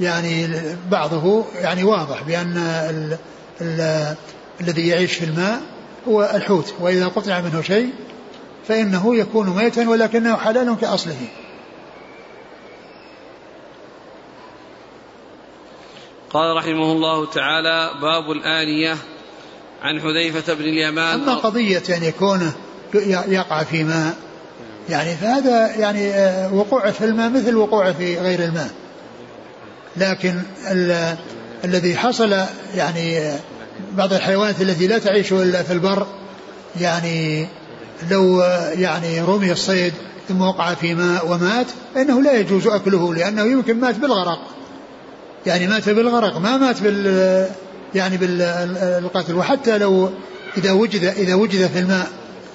يعني بعضه يعني واضح بأن ال ال الذي يعيش في الماء هو الحوت وإذا قطع منه شيء فإنه يكون ميتا ولكنه حلال كأصله. قال رحمه الله تعالى باب الآنية عن حذيفة بن اليمان. أما قضية أن يعني يكون يقع في ماء يعني فهذا يعني آه، وقوعه في الماء مثل وقوعه في غير الماء. لكن ال الذي حصل يعني آه، بعض الحيوانات التي لا تعيش إلا في البر يعني لو يعني رمي الصيد ثم وقع في ماء ومات فإنه لا يجوز أكله لأنه يمكن مات بالغرق. يعني مات بالغرق ما مات بال يعني بالقتل وحتى لو إذا وجد إذا وجد في الماء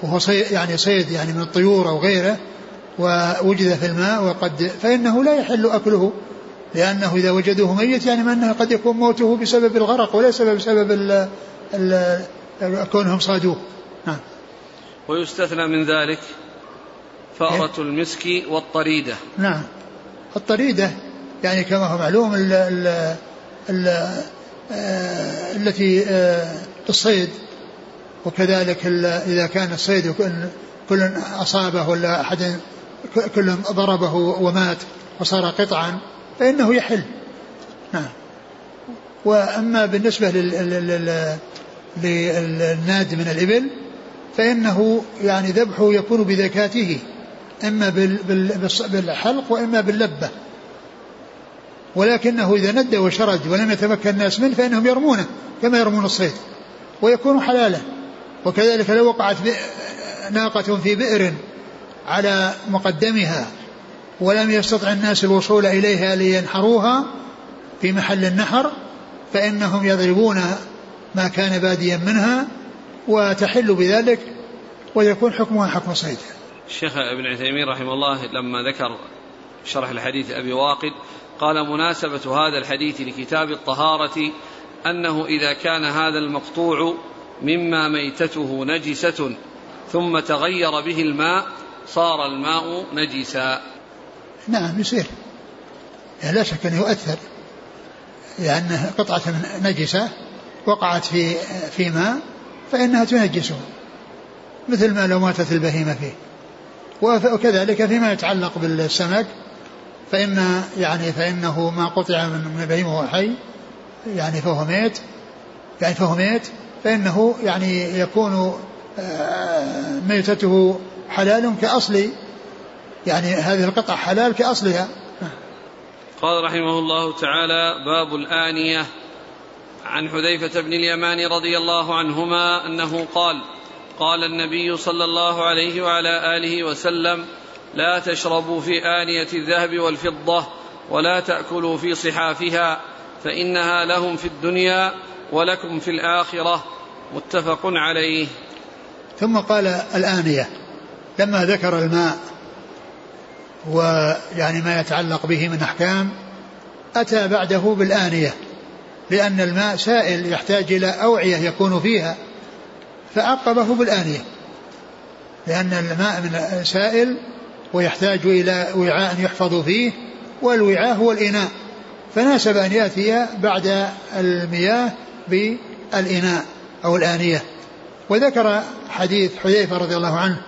وهو صيد يعني صيد يعني من الطيور أو غيره ووجد في الماء وقد فإنه لا يحل أكله. لأنه إذا وجدوه ميت يعني ما أنه قد يكون موته بسبب الغرق وليس بسبب ال ال كونهم صادوه. نعم. ويستثنى من ذلك فأرة إيه؟ المسك والطريدة. نعم. الطريدة يعني كما هو معلوم ال ال ال آه، التي آه، الصيد. وكذلك إذا كان الصيد كل أصابه ولا أحد كل ضربه ومات وصار قطعا فإنه يحل. نعم. وأما بالنسبة للناد من الإبل فإنه يعني ذبحه يكون بذكاته إما بالحلق وإما باللبة. ولكنه إذا ند وشرد ولم يتمكن الناس منه فإنهم يرمونه كما يرمون الصيد ويكون حلالا. وكذلك لو وقعت ناقة في بئر على مقدمها ولم يستطع الناس الوصول إليها لينحروها في محل النحر فإنهم يضربون ما كان باديا منها وتحل بذلك ويكون حكمها حكم صيد. الشيخ ابن عثيمين رحمه الله لما ذكر شرح الحديث أبي واقد قال مناسبة هذا الحديث لكتاب الطهارة أنه إذا كان هذا المقطوع مما ميتته نجسة ثم تغير به الماء صار الماء نجسا. نعم يصير. يعني لا شك أنه يؤثر لأنه قطعة نجسة وقعت في في ماء فإنها تنجسه مثل ما لو ماتت البهيمة فيه. وكذلك فيما يتعلق بالسمك فإن يعني فإنه ما قطع من البهيمة وهو حي يعني فهو ميت يعني فهو ميت فإنه يعني يكون آه، ميتته حلال كأصل يعني هذه القطع حلال كأصلها. قال رحمه الله تعالى باب الآنية. عن حذيفة بن اليمان رضي الله عنهما أنه قال قال النبي صلى الله عليه وعلى آله وسلم لا تشربوا في آنية الذهب والفضة ولا تأكلوا في صحافها فإنها لهم في الدنيا ولكم في الآخرة. متفق عليه. ثم قال الآنية. لما ذكر الماء ويعني ما يتعلق به من أحكام أتى بعده بالآنية لأن الماء سائل يحتاج إلى أوعية يكون فيها فعقبه بالآنية لأن الماء من سائل ويحتاج إلى وعاء يحفظ فيه والوعاء هو الإناء فناسب أن يأتي بعد المياه بالإناء أو الآنية. وذكر حديث حذيفة رضي الله عنه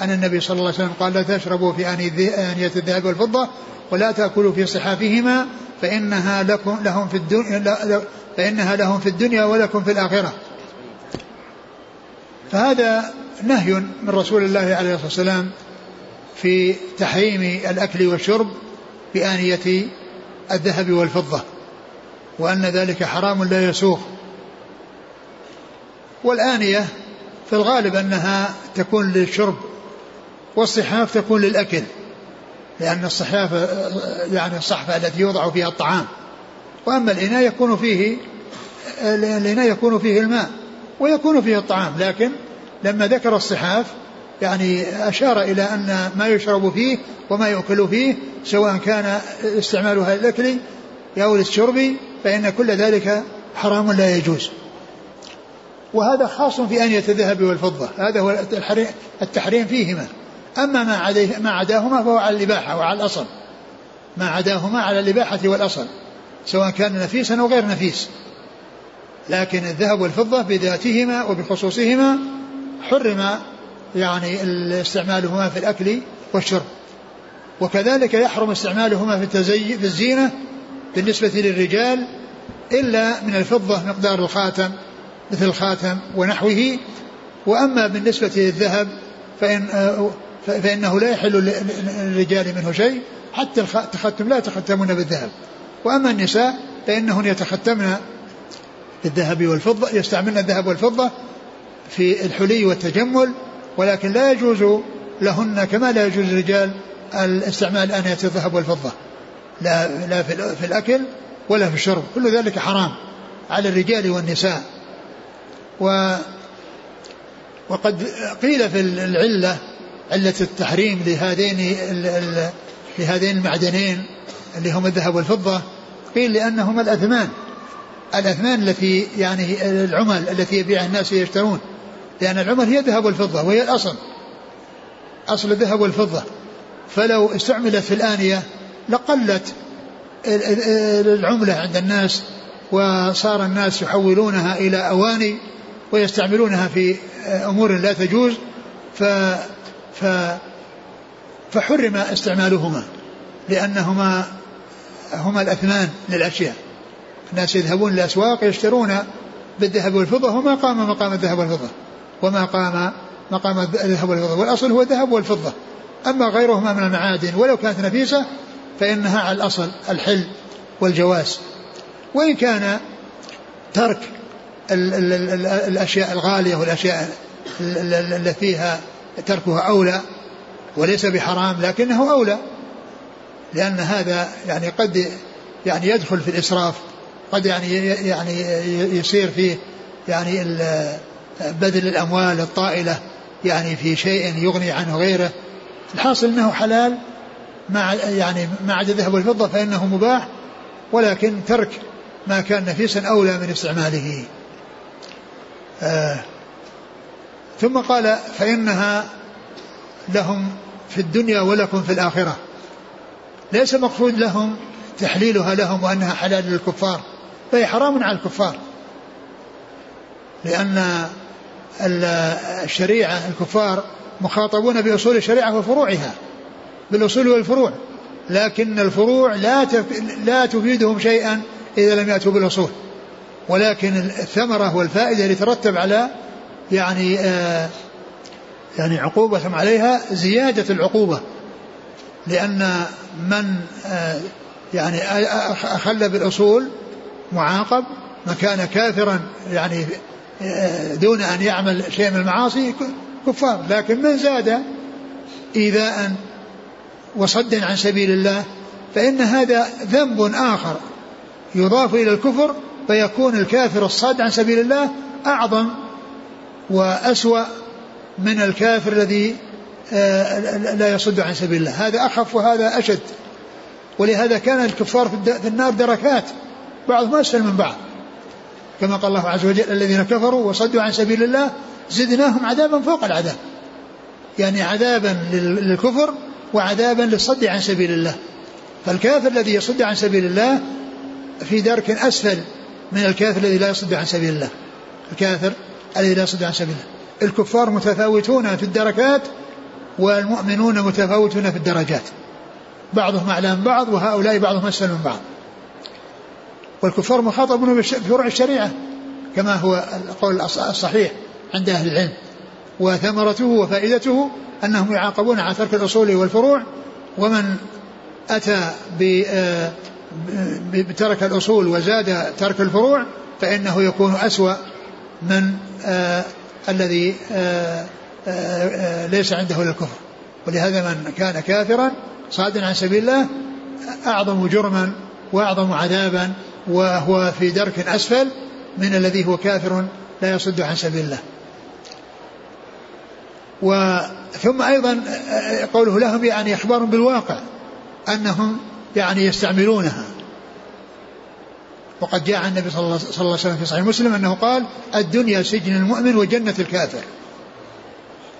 أن النبي صلى الله عليه وسلم قال لا تشربوا في آنية الذهب والفضة ولا تأكلوا في صحافهما فإنها لكم لهم في الدنيا فإنها لهم في الدنيا ولكم في الآخرة. فهذا نهي من رسول الله عليه الصلاة والسلام في تحريم الأكل والشرب بآنية الذهب والفضة وأن ذلك حرام لا يسوغ والآنية في الغالب أنها تكون للشرب والصحاف تكون للأكل لأن الصحاف يعني الصحفة التي يوضع فيها الطعام. وأما الإناء يكون فيه الإناء يكون فيه الماء ويكون فيه الطعام لكن لما ذكر الصحاف يعني أشار إلى أن ما يشرب فيه وما يؤكل فيه سواء كان استعمالها للأكل أو للشرب فإن كل ذلك حرام لا يجوز. وهذا خاص في أنية الذهب والفضة هذا هو التحريم فيهما. أما ما, عديه ما عداهما فهو على الإباحة وعلى الأصل. ما عداهما على الإباحة والأصل سواء كان نفيسا أو غير نفيس. لكن الذهب والفضة بذاتهما وبخصوصهما حرم يعني استعمالهما في الأكل والشرب. وكذلك يحرم استعمالهما في التزي في الزينة بالنسبة للرجال إلا من الفضة مقدار الخاتم مثل الخاتم ونحوه. وأما بالنسبة للذهب فإن فإنه لا يحل للرجال منه شيء حتى التختم لا يتختمون بالذهب. وأما النساء فإنهن يتختمن بالذهب والفضة يستعملن الذهب والفضة في الحلي والتجمل ولكن لا يجوز لهن كما لا يجوز للرجال الاستعمال آنية الذهب والفضة. لا, لا في الأكل ولا في الشرب. كل ذلك حرام على الرجال والنساء. و وقد قيل في العلة علة التحريم لهذين لهذين المعدنين اللي هم الذهب والفضة. قيل لأنهما الأثمان. الأثمان التي يعني العمل التي يبيعها الناس يشترون لأن العمل هي الذهب والفضة وهي الأصل. أصل الذهب والفضة. فلو استعملت في الآنية لقلت العملة عند الناس وصار الناس يحولونها إلى أواني ويستعملونها في أمور لا تجوز. ف ف فحرم استعمالهما لأنهما هما الأثمان للأشياء. الناس يذهبون للأسواق يشترون بالذهب والفضة وما قام مقام الذهب والفضة وما قام مقام الذهب والفضة. والأصل هو الذهب والفضة. أما غيرهما من المعادن ولو كانت نفيسة فإنها على الأصل الحل والجواز. وإن كان ترك ال ال ال الأشياء الغالية والأشياء التي فيها تركها أولى وليس بحرام لكنه أولى لأن هذا يعني قد يعني يدخل في الإسراف قد يعني يعني يصير فيه يعني بذل الأموال الطائلة يعني في شيء يغني عنه غيره. الحاصل أنه حلال مع يعني ما عدا الذهب والفضة فإنه مباح ولكن ترك ما كان نفيسا أولى من استعماله. آه. ثم قال فإنها لهم في الدنيا ولكم في الآخرة. ليس مقصود لهم تحليلها لهم وأنها حلال للكفار فهي حرام على الكفار. لأن الشريعة الكفار مخاطبون بأصول الشريعة وفروعها بالأصول والفروع. لكن الفروع لا لا تفيدهم شيئا إذا لم يأتوا بالأصول. ولكن الثمرة والفائدة اللي ترتب على يعني آه يعني عقوبة عليها زيادة العقوبة لأن من آه يعني أخل بالأصول معاقب من كان كافرا يعني آه دون أن يعمل شيء من المعاصي كفار. لكن من زاد إيذاء وصدا عن سبيل الله فإن هذا ذنب آخر يضاف إلى الكفر فيكون الكافر الصاد عن سبيل الله أعظم وأسوأ من الكافر الذي آه، لا يصد عن سبيل الله. هذا أخف وهذا أشد. ولهذا كان الكفار في النار دركات. بعضهم أسفل من بعض. كما قال الله عز وجل الذين كفروا وصدوا عن سبيل الله زدناهم عذابا فوق العذاب. يعني عذابا للكفر وعذابا للصد عن سبيل الله. فالكافر الذي يصد عن سبيل الله في درك أسفل من الكافر الذي لا يصد عن سبيل الله. الكافر الذي لا يصد عن سبيل. الله الكفار متفاوتون في الدركات والمؤمنون متفاوتون في الدرجات. بعضهم أعلى من بعض وهؤلاء بعضهم أسفل من بعض. والكفار مخاطبون بفروع الشريعة كما هو القول الصحيح عند أهل العلم. وثمرته وفائدته أنهم يعاقبون على ترك الأصول والفروع ومن أتى آه، بترك الأصول وزاد ترك الفروع فإنه يكون أسوأ. من آه الذي آه آه ليس عنده إلا الكفر. ولهذا من كان كافرا صادا عن سبيل الله أعظم جرما وأعظم عذابا وهو في درك أسفل من الذي هو كافر لا يصد عن سبيل الله. وثم أيضا قوله لهم يعني إخبار بالواقع أنهم يعني يستعملونها. وقد جاء عن النبي صلى الله عليه وسلم في صحيح مسلم أنه قال الدنيا سجن المؤمن وجنة الكافر.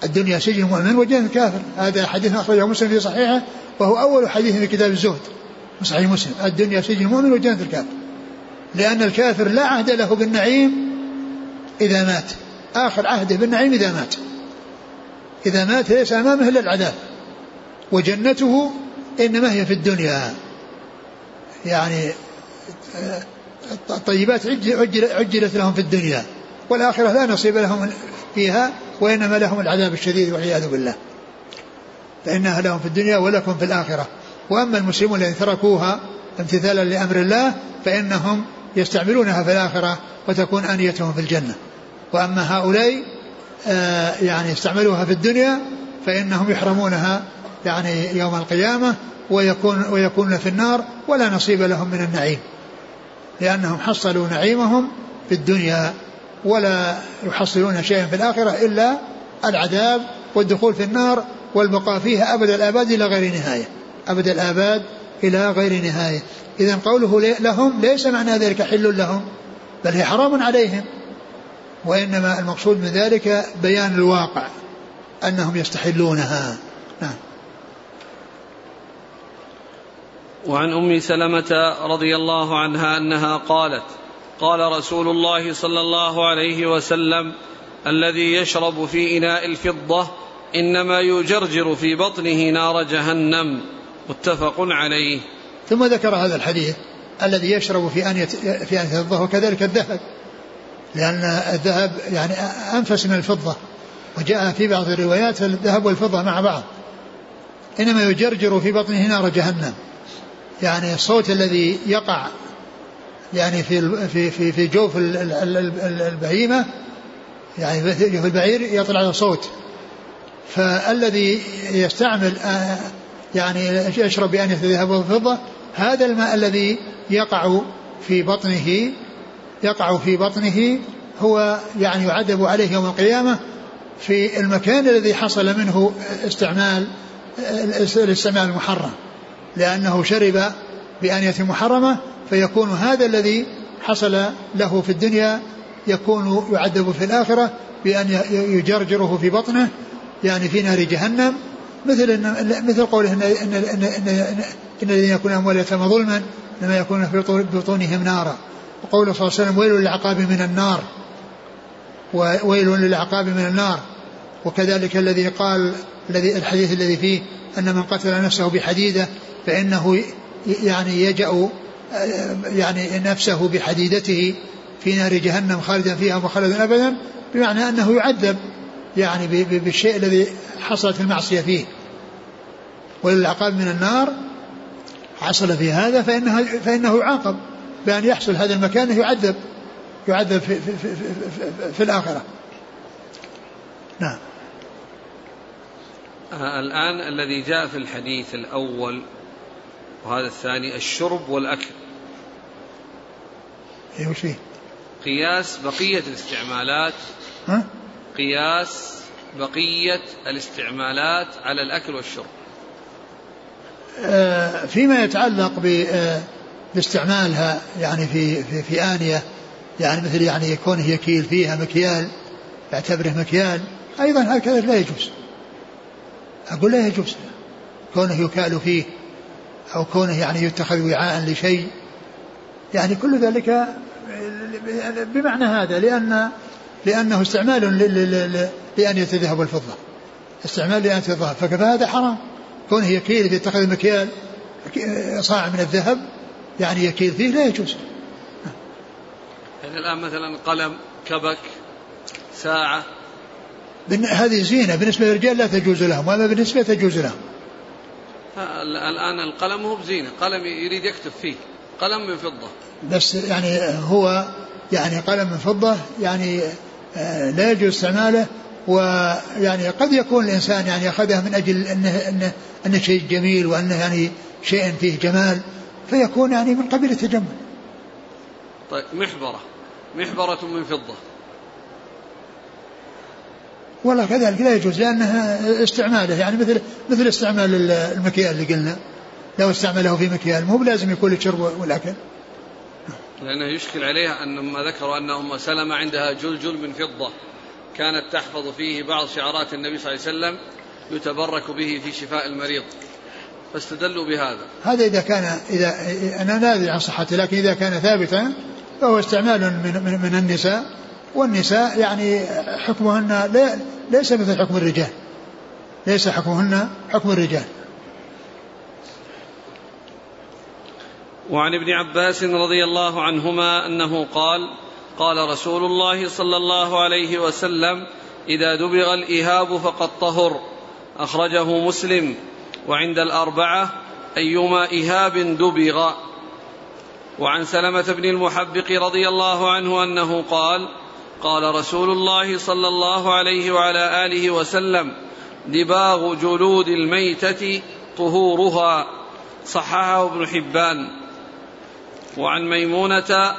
الدنيا سجن المؤمن وجنة الكافر. هذا حديث أخرجه مسلم في صحيحه وهو أول حديث في كتاب الزهد في صحيح مسلم. الدنيا سجن المؤمن وجنة الكافر. لأن الكافر لا عهد له بالنعيم إذا مات. آخر عهده بالنعيم إذا مات. إذا مات ليس أمامه إلا العذاب. وجنته إنما هي في الدنيا. يعني الطيبات عجلت لهم في الدنيا والآخرة لا نصيب لهم فيها وإنما لهم العذاب الشديد والعياذ بالله. فإنها لهم في الدنيا ولكم في الآخرة. وأما المسلمون الذين تركوها امتثالا لأمر الله فإنهم يستعملونها في الآخرة وتكون آنيتهم في الجنة. وأما هؤلاء آه، يعني استعملوها في الدنيا فإنهم يحرمونها يعني يوم القيامة ويكون ويكون في النار ولا نصيب لهم من النعيم. لأنهم حصلوا نعيمهم في الدنيا ولا يحصلون شيئا في الآخرة إلا العذاب والدخول في النار والبقاء فيها أبد الآباد إلى غير نهاية. أبد الآباد إلى غير نهاية. إذا قوله لهم ليس معنى ذلك حل لهم بل هي حرام عليهم. وإنما المقصود من ذلك بيان الواقع أنهم يستحلونها. وعن أم سلمة رضي الله عنها أنها قالت قال رسول الله صلى الله عليه وسلم الذي يشرب في إناء الفضة إنما يجرجر في بطنه نار جهنم. متفق عليه. ثم ذكر هذا الحديث الذي يشرب في انيه في أنية الفضة وكذلك الذهب لأن الذهب يعني أنفس من الفضة وجاء في بعض الروايات الذهب والفضة مع بعض إنما يجرجر في بطنه نار جهنم. يعني الصوت الذي يقع يعني في في في في جوف البهيمة يعني في البعير يطلع له صوت. فالذي يستعمل آه، يعني يشرب بأن الذهب والفضة هذا الماء الذي يقع في بطنه يقع في بطنه هو يعني يعذب عليه يوم القيامة في المكان الذي حصل منه استعمال الاستعمال المحرم. لأنه شرب بآنية محرمة فيكون هذا الذي حصل له في الدنيا يكون يعذب في الآخرة بأن يجرجره في بطنه يعني في نار جهنم. مثل إن مثل قوله إن إن إن, إن, الذين يكون أموال ظلما إنما يكون في بطونهم نارا. وقوله صلى الله عليه وسلم ويل للعقاب من النار. وويل للعقاب من النار. وكذلك الذي قال الذي الحديث الذي فيه أن من قتل نفسه بحديدة فإنه يعني يجأ يعني نفسه بحديدته في نار جهنم خالدا فيها وخالدا أبدا بمعنى أنه يعذب يعني بالشيء الذي حصلت المعصية فيه. وللعقاب من النار حصل في هذا فإنه, فإنه يعاقب بأن يحصل هذا المكان يعذب يعذب في, في, في, في, في الآخرة. نعم. آه، الآن الذي جاء في الحديث الأول وهذا الثاني الشرب والأكل. إيش فيه؟ قياس بقية الاستعمالات. ها؟ قياس بقية الاستعمالات على الأكل والشرب. آه فيما يتعلق آه، باستعمالها يعني في في, في آنية يعني مثل يعني يكون يكيل فيها مكيال يعتبره مكيال أيضا هكذا لا يجوز. أقول لا يجوز كونه يكال فيه. أو كونه يعني يتخذ وعاء لشيء. يعني كل ذلك بمعنى هذا لأن لأنه استعمال لأن الذهب والفضة استعمال لأن الذهب فهذا حرام؟ كونه يكيل يتخذ مكيال صاع من الذهب يعني يكيل فيه لا يجوز. يعني الآن مثلا قلم كبك ساعة. هذه زينة. بالنسبة للرجال لا تجوز لهم وأما بالنسبة تجوز لهم. الآن القلم هو بزينة قلم يريد يكتب فيه قلم من فضة. بس يعني هو يعني قلم من فضة يعني آه، لا يجوز استعماله ويعني قد يكون الإنسان يعني أخذه من أجل أنه, أنه, أنه شيء جميل وأنه يعني شيء فيه جمال فيكون يعني من قبيل التجمل. طيب محبرة محبرة من فضة. والله كذلك لا يجوز لأنها استعماله. يعني مثل مثل استعمال المكيال اللي قلنا. لو استعمله في مكيال مو بلازم يكون للشرب والأكل لأنه يشكل عليها أن ما ذكروا أن أم سلمة عندها جلجل من فضة كانت تحفظ فيه بعض شعارات النبي صلى الله عليه وسلم يتبرك به في شفاء المريض. فاستدلوا بهذا. هذا إذا كان إذا أنا لا أدري عن صحته لكن إذا كان ثابتا فهو استعمال من, من, من النساء. والنساء يعني حكمهن ليس مثل حكم الرجال. ليس حكمهن حكم الرجال. وعن ابن عباس رضي الله عنهما أنه قال قال رسول الله صلى الله عليه وسلم إذا دبغ الإهاب فقد طهر. أخرجه مسلم. وعند الأربعة أيما إهاب دبغ. وعن سلمة بن المحبق رضي الله عنه أنه قال قال رسول الله صلى الله عليه وعلى آله وسلم دباغ جلود الميتة طهورها. صححه ابن حبان. وعن ميمونة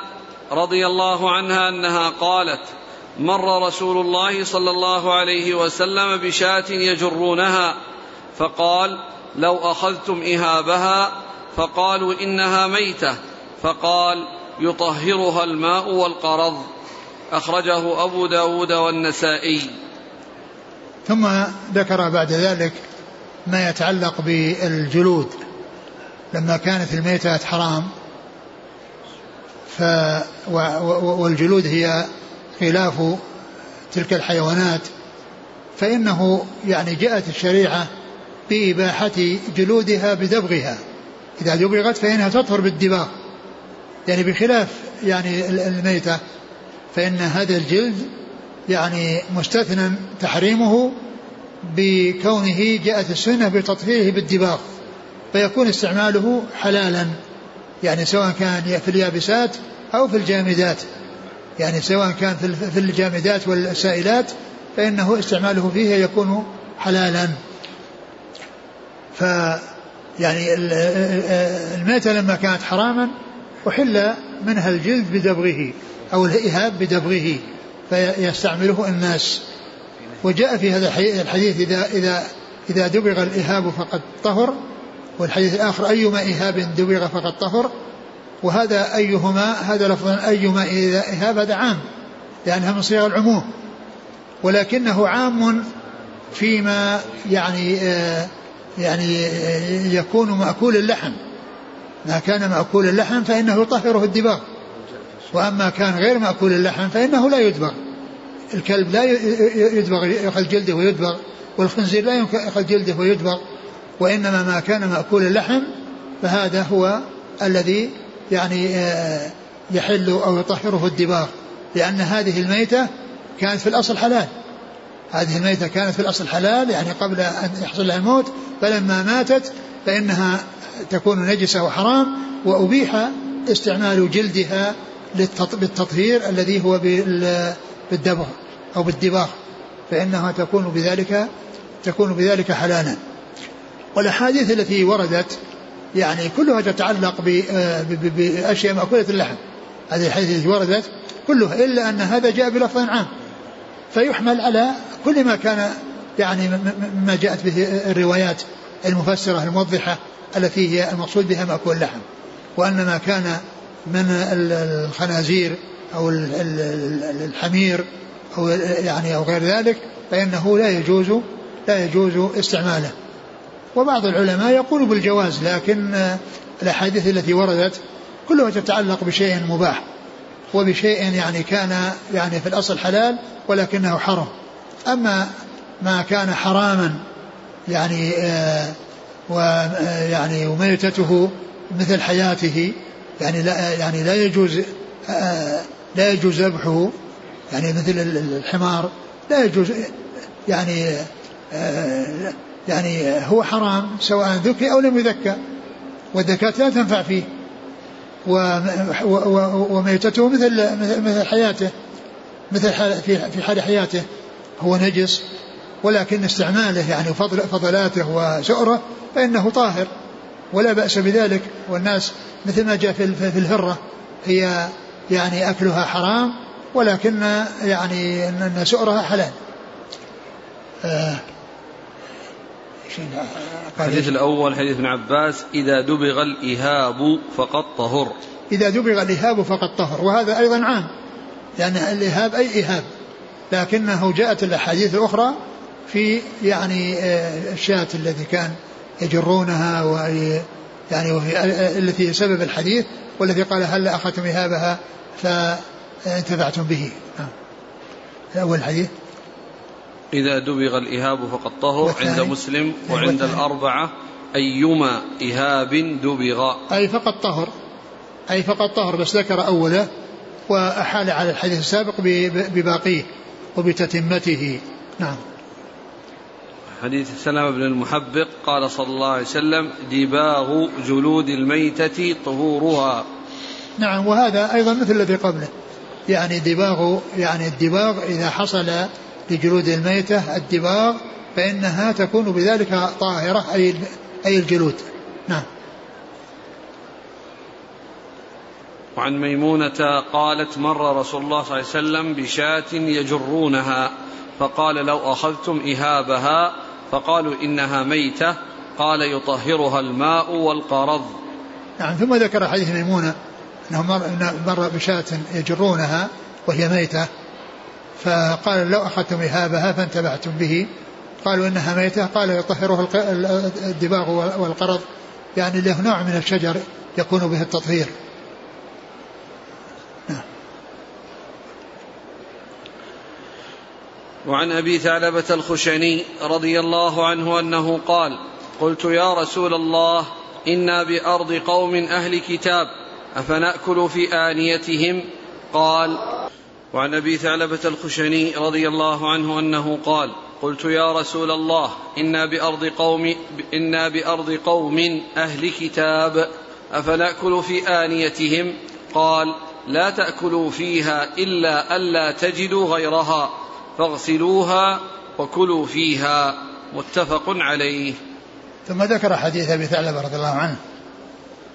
رضي الله عنها أنها قالت مر رسول الله صلى الله عليه وسلم بشاة يجرونها فقال لو أخذتم إهابها فقالوا إنها ميتة فقال يطهرها الماء والقرض. أخرجه أبو داود والنسائي. ثم ذكر بعد ذلك ما يتعلق بالجلود. لما كانت الميتة حرام ف والجلود هي خلاف تلك الحيوانات فإنه يعني جاءت الشريعة بإباحة جلودها بدبغها. إذا دبغت فإنها تطهر بالدباغ يعني بخلاف يعني الميتة. فإن هذا الجلد يعني مستثنى تحريمه بكونه جاءت السنة بتطهيره بالدباغ فيكون استعماله حلالا يعني سواء كان في اليابسات أو في الجامدات يعني سواء كان في الجامدات والسائلات فإنه استعماله فيها يكون حلالا. ف يعني الميتة لما كانت حراما أحل منها الجلد بدبغه. أو الإهاب بدبغه فيستعمله الناس. وجاء في هذا الحديث إذا إذا إذا دبغ الإهاب فقد طهر والحديث الآخر أيما إهاب دبغ فقد طهر. وهذا أيهما هذا لفظ أيما إهاب هذا عام لأنها من صيغ العموم. ولكنه عام فيما يعني آه يعني آه يكون مأكول اللحم. ما كان مأكول اللحم فإنه يطهره الدباغ. وأما كان غير مأكول اللحم فإنه لا يدبغ. الكلب لا يدبغ يأخذ جلده ويدبغ والخنزير لا يأخذ جلده ويدبغ وإنما ما كان مأكول اللحم فهذا هو الذي يعني آه، يحل أو يطهره الدباغ لأن هذه الميتة كانت في الأصل حلال. هذه الميتة كانت في الأصل حلال يعني قبل أن يحصل لها الموت فلما ماتت فإنها تكون نجسة وحرام وأبيح استعمال جلدها بالتطهير الذي هو بالدبغ أو بالدباغ فإنها تكون بذلك تكون بذلك حلالا. والأحاديث التي وردت يعني كلها تتعلق بأشياء مأكولة اللحم. هذه الحديث التي وردت كلها إلا أن هذا جاء بلفظ عام. فيحمل على كل ما كان يعني مما جاءت به الروايات المفسرة الموضحة التي هي المقصود بها مأكول اللحم. وأن ما كان من الخنازير أو الحمير أو يعني أو غير ذلك فإنه لا يجوز لا يجوز استعماله. وبعض العلماء يقول بالجواز لكن الأحاديث التي وردت كلها تتعلق بشيء مباح وبشيء يعني كان يعني في الأصل حلال ولكنه حرم أما ما كان حراما يعني آه ويعني وميتته مثل حياته يعني لا يعني لا يجوز آه لا يجوز ذبحه يعني مثل الحمار لا يجوز يعني آه يعني هو حرام سواء ذكي أو لم يذكى والذكاة لا تنفع فيه وميتته مثل مثل حياته مثل في حال حياته هو نجس ولكن استعماله يعني فضل فضلاته وسؤره فإنه طاهر. ولا بأس بذلك. والناس مثل ما جاء في الهرة هي يعني أكلها حرام ولكن يعني أن سؤرها حلال. آه. الحديث الأول حديث ابن عباس إذا دبغ الإهاب فقد طهر. إذا دبغ الإهاب فقد طهر. وهذا أيضا عام لأن الإهاب أي إهاب. لكنه جاءت الأحاديث الأخرى في يعني آه، الشاة التي كان يجرونها و يعني وهي التي سبب الحديث والتي قال هل أخذتم إهابها فانتفعتم به. نعم. أول الحديث إذا دبغ الإهاب فقد طهر عند مسلم وعند الأربعة أيما إهاب دبغ. أي فقد طهر. أي فقد طهر بس ذكر أوله وأحال على الحديث السابق بباقيه وبتتمته. نعم. حديث سلام بن المحبق قال صلى الله عليه وسلم دباغ جلود الميتة طهورها. نعم وهذا أيضا مثل الذي قبله. يعني دباغ يعني الدباغ إذا حصل لجلود الميتة الدباغ فإنها تكون بذلك طاهرة أي أي الجلود. نعم. وعن ميمونة قالت مر رسول الله صلى الله عليه وسلم بشاة يجرونها فقال لو أخذتم إهابها فقالوا إنها ميتة. قال يطهرها الماء والقرض. نعم ثم ذكر حديث ميمونة أنه مر, بشاة يجرونها وهي ميتة. فقال لو أخذتم إهابها فانتبعتم به. قالوا إنها ميتة. قال يطهرها الدباغ والقرض. يعني له نوع من الشجر يكون به التطهير. وعن أبي ثعلبة الخشني رضي الله عنه أنه قال قلت يا رسول الله إنا بأرض قوم أهل كتاب أفنأكل في آنيتهم؟ قال وعن أبي ثعلبة الخشني رضي الله عنه أنه قال قلت يا رسول الله إنا بأرض قوم إنا بأرض قوم أهل كتاب أفنأكل في آنيتهم؟ قال لا تأكلوا فيها إلا ألا تجدوا غيرها. فاغسلوها وكلوا فيها متفق عليه. ثم ذكر حديث أبي ثعلبة رضي الله عنه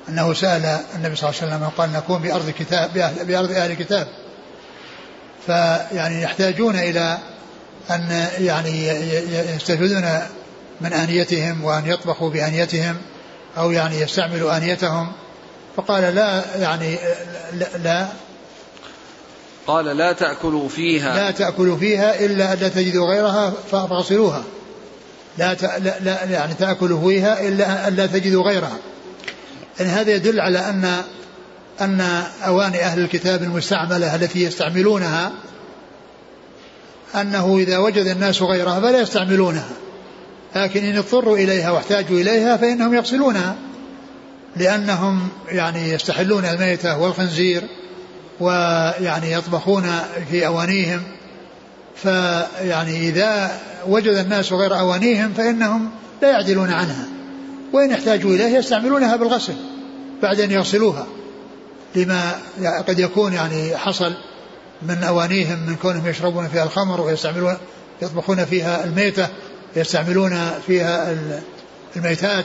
أنه سأل النبي صلى الله عليه وسلم قال نكون بأرض كتاب بأرض أهل الكتاب فيعني يحتاجون إلى أن يعني يستفيدون من آنيتهم وأن يطبخوا بآنيتهم أو يعني يستعملوا آنيتهم. فقال لا يعني لا, لا قال لا تأكلوا فيها. لا تأكلوا فيها إلا أن تجدوا غيرها فاغسلوها. لا, لا, لا يعني تأكلوا فيها إلا أن لا تجدوا غيرها. يعني هذا يدل على أن أن أواني أهل الكتاب المستعملة التي يستعملونها أنه إذا وجد الناس غيرها فلا يستعملونها. لكن إن اضطروا إليها واحتاجوا إليها فإنهم يغسلونها. لأنهم يعني يستحلون الميتة والخنزير. ويعني يطبخون في أوانيهم فيعني إذا وجد الناس غير أوانيهم فإنهم لا يعدلون عنها. وإن احتاجوا إليه يستعملونها بالغسل بعد أن يغسلوها لما قد يكون يعني حصل من أوانيهم من كونهم يشربون فيها الخمر ويستعملون يطبخون فيها الميتة يستعملون فيها الميتات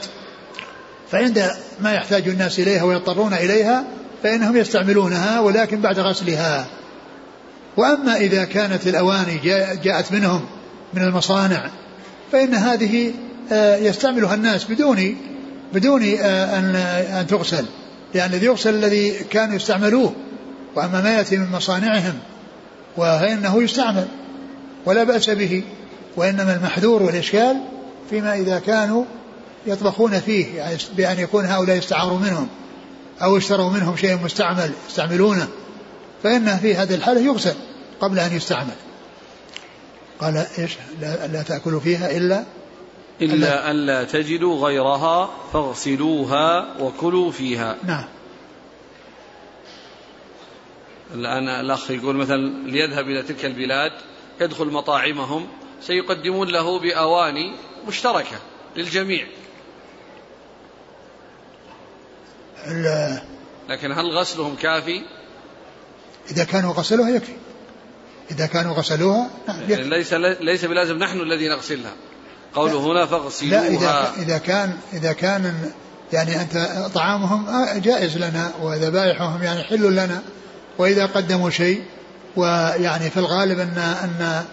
فعند ما يحتاج الناس إليها ويضطرون إليها فإنهم يستعملونها ولكن بعد غسلها. وأما إذا كانت الأواني جاءت منهم من المصانع فإن هذه آه، يستعملها الناس بدون بدون آه، أن أن تغسل. لأن الذي يغسل الذي كانوا يستعملوه وأما ما يأتي من مصانعهم فإنه يستعمل. ولا بأس به. وإنما المحذور والإشكال فيما إذا كانوا يطبخون فيه يعني بأن يكون هؤلاء استعاروا منهم. أو اشتروا منهم شيء مستعمل يستعملونه فإنه في هذه الحالة يغسل قبل أن يستعمل. قال إيش؟ لا, لا تأكلوا فيها إلا إلا ألا. تجدوا غيرها فاغسلوها وكلوا فيها. نعم. الآن الأخ يقول مثلا ليذهب إلى تلك البلاد يدخل مطاعمهم سيقدمون له بأواني مشتركة للجميع. لكن هل غسلهم كافي؟ إذا كانوا غسلوها يكفي إذا كانوا غسلوها نعم يكفي. ليس ليس بلازم نحن الذي نغسلها قوله هنا فاغسلوها لا إذا إذا كان إذا كان يعني أنت طعامهم جائز لنا وذبائحهم يعني حل لنا وإذا قدموا شيء ويعني في الغالب أن أن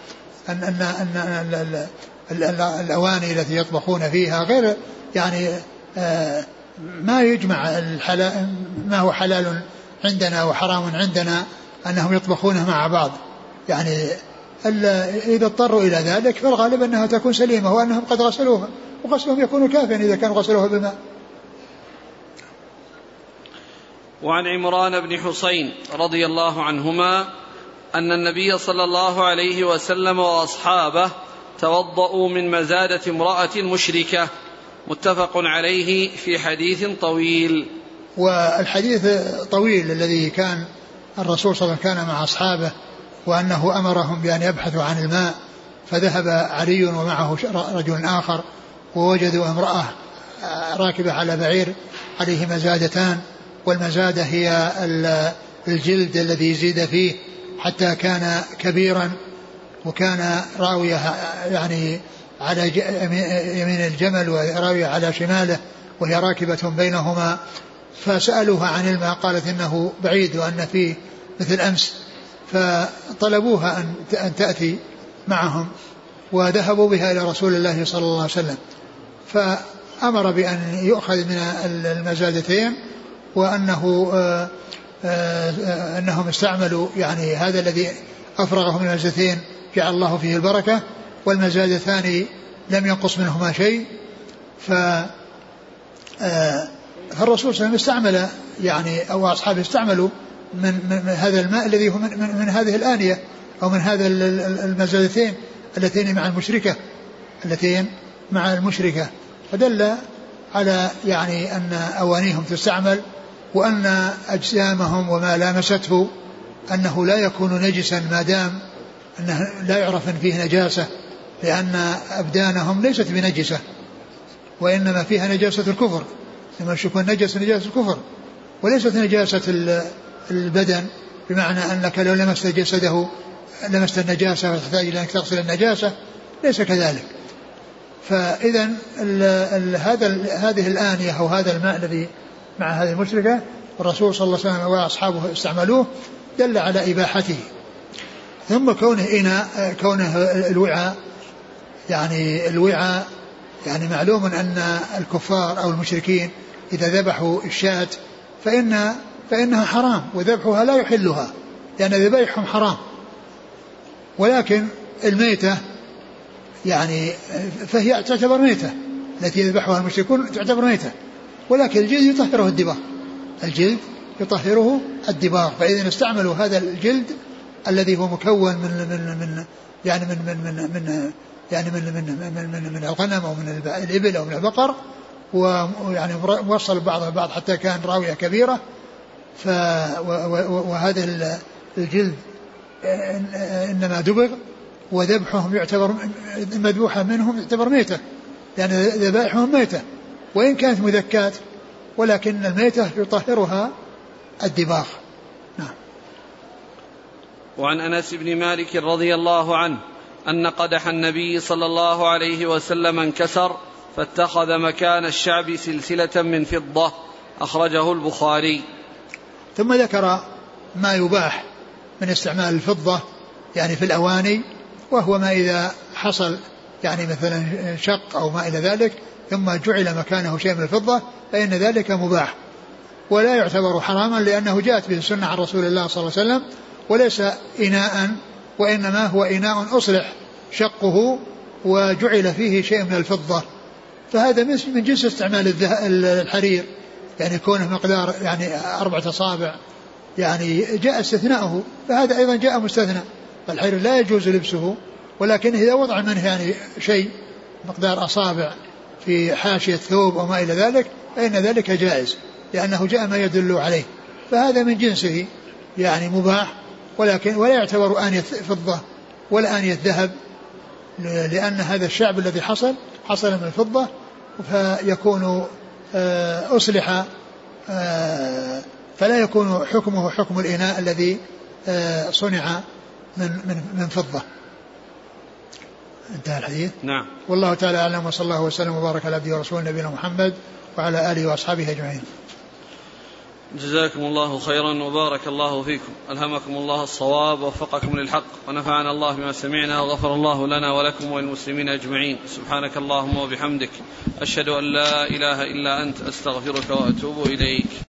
أن أن, أن, أن الأواني التي يطبخون فيها غير يعني آه ما يجمع ما هو حلال عندنا وحرام عندنا أنهم يطبخونه مع بعض. يعني إذا اضطروا إلى ذلك فالغالب أنها تكون سليمة وأنهم قد غسلوها وغسلهم يكون كافيا إذا كانوا غسلوها بالماء. وعن عمران بن حسين رضي الله عنهما أن النبي صلى الله عليه وسلم وأصحابه توضأوا من مزادة امرأة مشركة متفق عليه في حديث طويل. والحديث طويل الذي كان الرسول صلى الله عليه وسلم كان مع أصحابه وأنه أمرهم بأن يبحثوا عن الماء فذهب علي ومعه رجل آخر ووجدوا امرأة راكبة على بعير عليه مزادتان والمزادة هي الجلد الذي زيد فيه حتى كان كبيرا وكان راوية يعني على يمين الجمل وراوية على شماله وهي راكبة بينهما فسألوها عن الماء قالت إنه بعيد وأن فيه مثل أمس فطلبوها أن تأتي معهم وذهبوا بها إلى رسول الله صلى الله عليه وسلم فأمر بأن يؤخذ من المزادتين وأنه آه، آه، أنهم استعملوا يعني هذا الذي أفرغه من المزادتين جعل الله فيه البركة والمزادتان لم ينقص منهما شيء ف آه، فالرسول صلى الله عليه وسلم استعمل يعني أو أصحابه استعملوا من, من هذا الماء الذي هو من, من, من هذه الآنية أو من هذا المزادتين اللتين مع المشركة اللتين مع المشركة. فدل على يعني أن أوانيهم تستعمل وأن أجسامهم وما لامسته أنه لا يكون نجسا ما دام أنه لا يعرف أن فيه نجاسة. لأن أبدانهم ليست بنجسة وإنما فيها نجاسة الكفر. لما يشوفون نجس نجاسة الكفر وليست نجاسة البدن بمعنى أنك لو لمست جسده لمست النجاسة وتحتاج إلى انك تغسل النجاسة ليس كذلك. فإذا هذا هذه الآنية أو هذا الماء الذي مع هذه المشركة الرسول صلى الله عليه وسلم وأصحابه استعملوه دل على إباحته. ثم كونه إناء كونه الوعاء يعني الوعاء يعني معلوم أن الكفار أو المشركين إذا ذبحوا الشاة فإن فإنها حرام وذبحها لا يحلها لأن ذبائحهم حرام. ولكن الميتة يعني فهي تعتبر ميتة التي يذبحها المشركون تعتبر ميتة. ولكن الجلد يطهره الدباغ الجلد يطهره الدباغ فإذا استعملوا هذا الجلد الذي هو مكون من من من يعني من من من, من يعني من من من, من, من الغنم أو من الإبل أو من البقر ويعني بعضها بعض حتى كان راوية كبيرة. ف وهذا الجلد إنما دبغ وذبحهم يعتبر مذبوحة منهم يعتبر ميتة. يعني ذبائحهم ميتة. وإن كانت مذكات ولكن الميتة يطهرها الدباغ نعم. وعن أنس بن مالك رضي الله عنه أن قدح النبي صلى الله عليه وسلم انكسر فاتخذ مكان الشعب سلسلة من فضة أخرجه البخاري. ثم ذكر ما يباح من استعمال الفضة يعني في الأواني وهو ما إذا حصل يعني مثلا شق أو ما إلى ذلك ثم جعل مكانه شيء من الفضة فإن ذلك مباح. ولا يعتبر حراما لأنه جاءت به السنة عن رسول الله صلى الله عليه وسلم وليس إناء وإنما هو إناء أصلح شقه وجعل فيه شيء من الفضة. فهذا من جنس استعمال الحرير. يعني كونه مقدار يعني أربعة أصابع. يعني جاء استثناؤه. فهذا أيضا جاء مستثنى. فالحرير لا يجوز لبسه. ولكن إذا وضع منه يعني شيء مقدار أصابع في حاشية ثوب أو ما إلى ذلك فإن ذلك جائز. لأنه جاء ما يدل عليه. فهذا من جنسه يعني مباح. ولكن ولا يعتبر آنية فضة ولا آنية ذهب لأن هذا الشعب الذي حصل حصل من الفضة فيكون آه، أصلح آه، فلا يكون حكمه حكم الإناء الذي آه، صنع من من من فضة. انتهى الحديث؟ نعم. والله تعالى أعلم وصلى الله وسلم وبارك على عبده ورسوله نبينا محمد وعلى آله وأصحابه أجمعين. جزاكم الله خيرا وبارك الله فيكم. ألهمكم الله الصواب ووفقكم للحق ونفعنا الله بما سمعنا وغفر الله لنا ولكم وللمسلمين أجمعين. سبحانك اللهم وبحمدك. أشهد أن لا إله إلا أنت أستغفرك وأتوب إليك.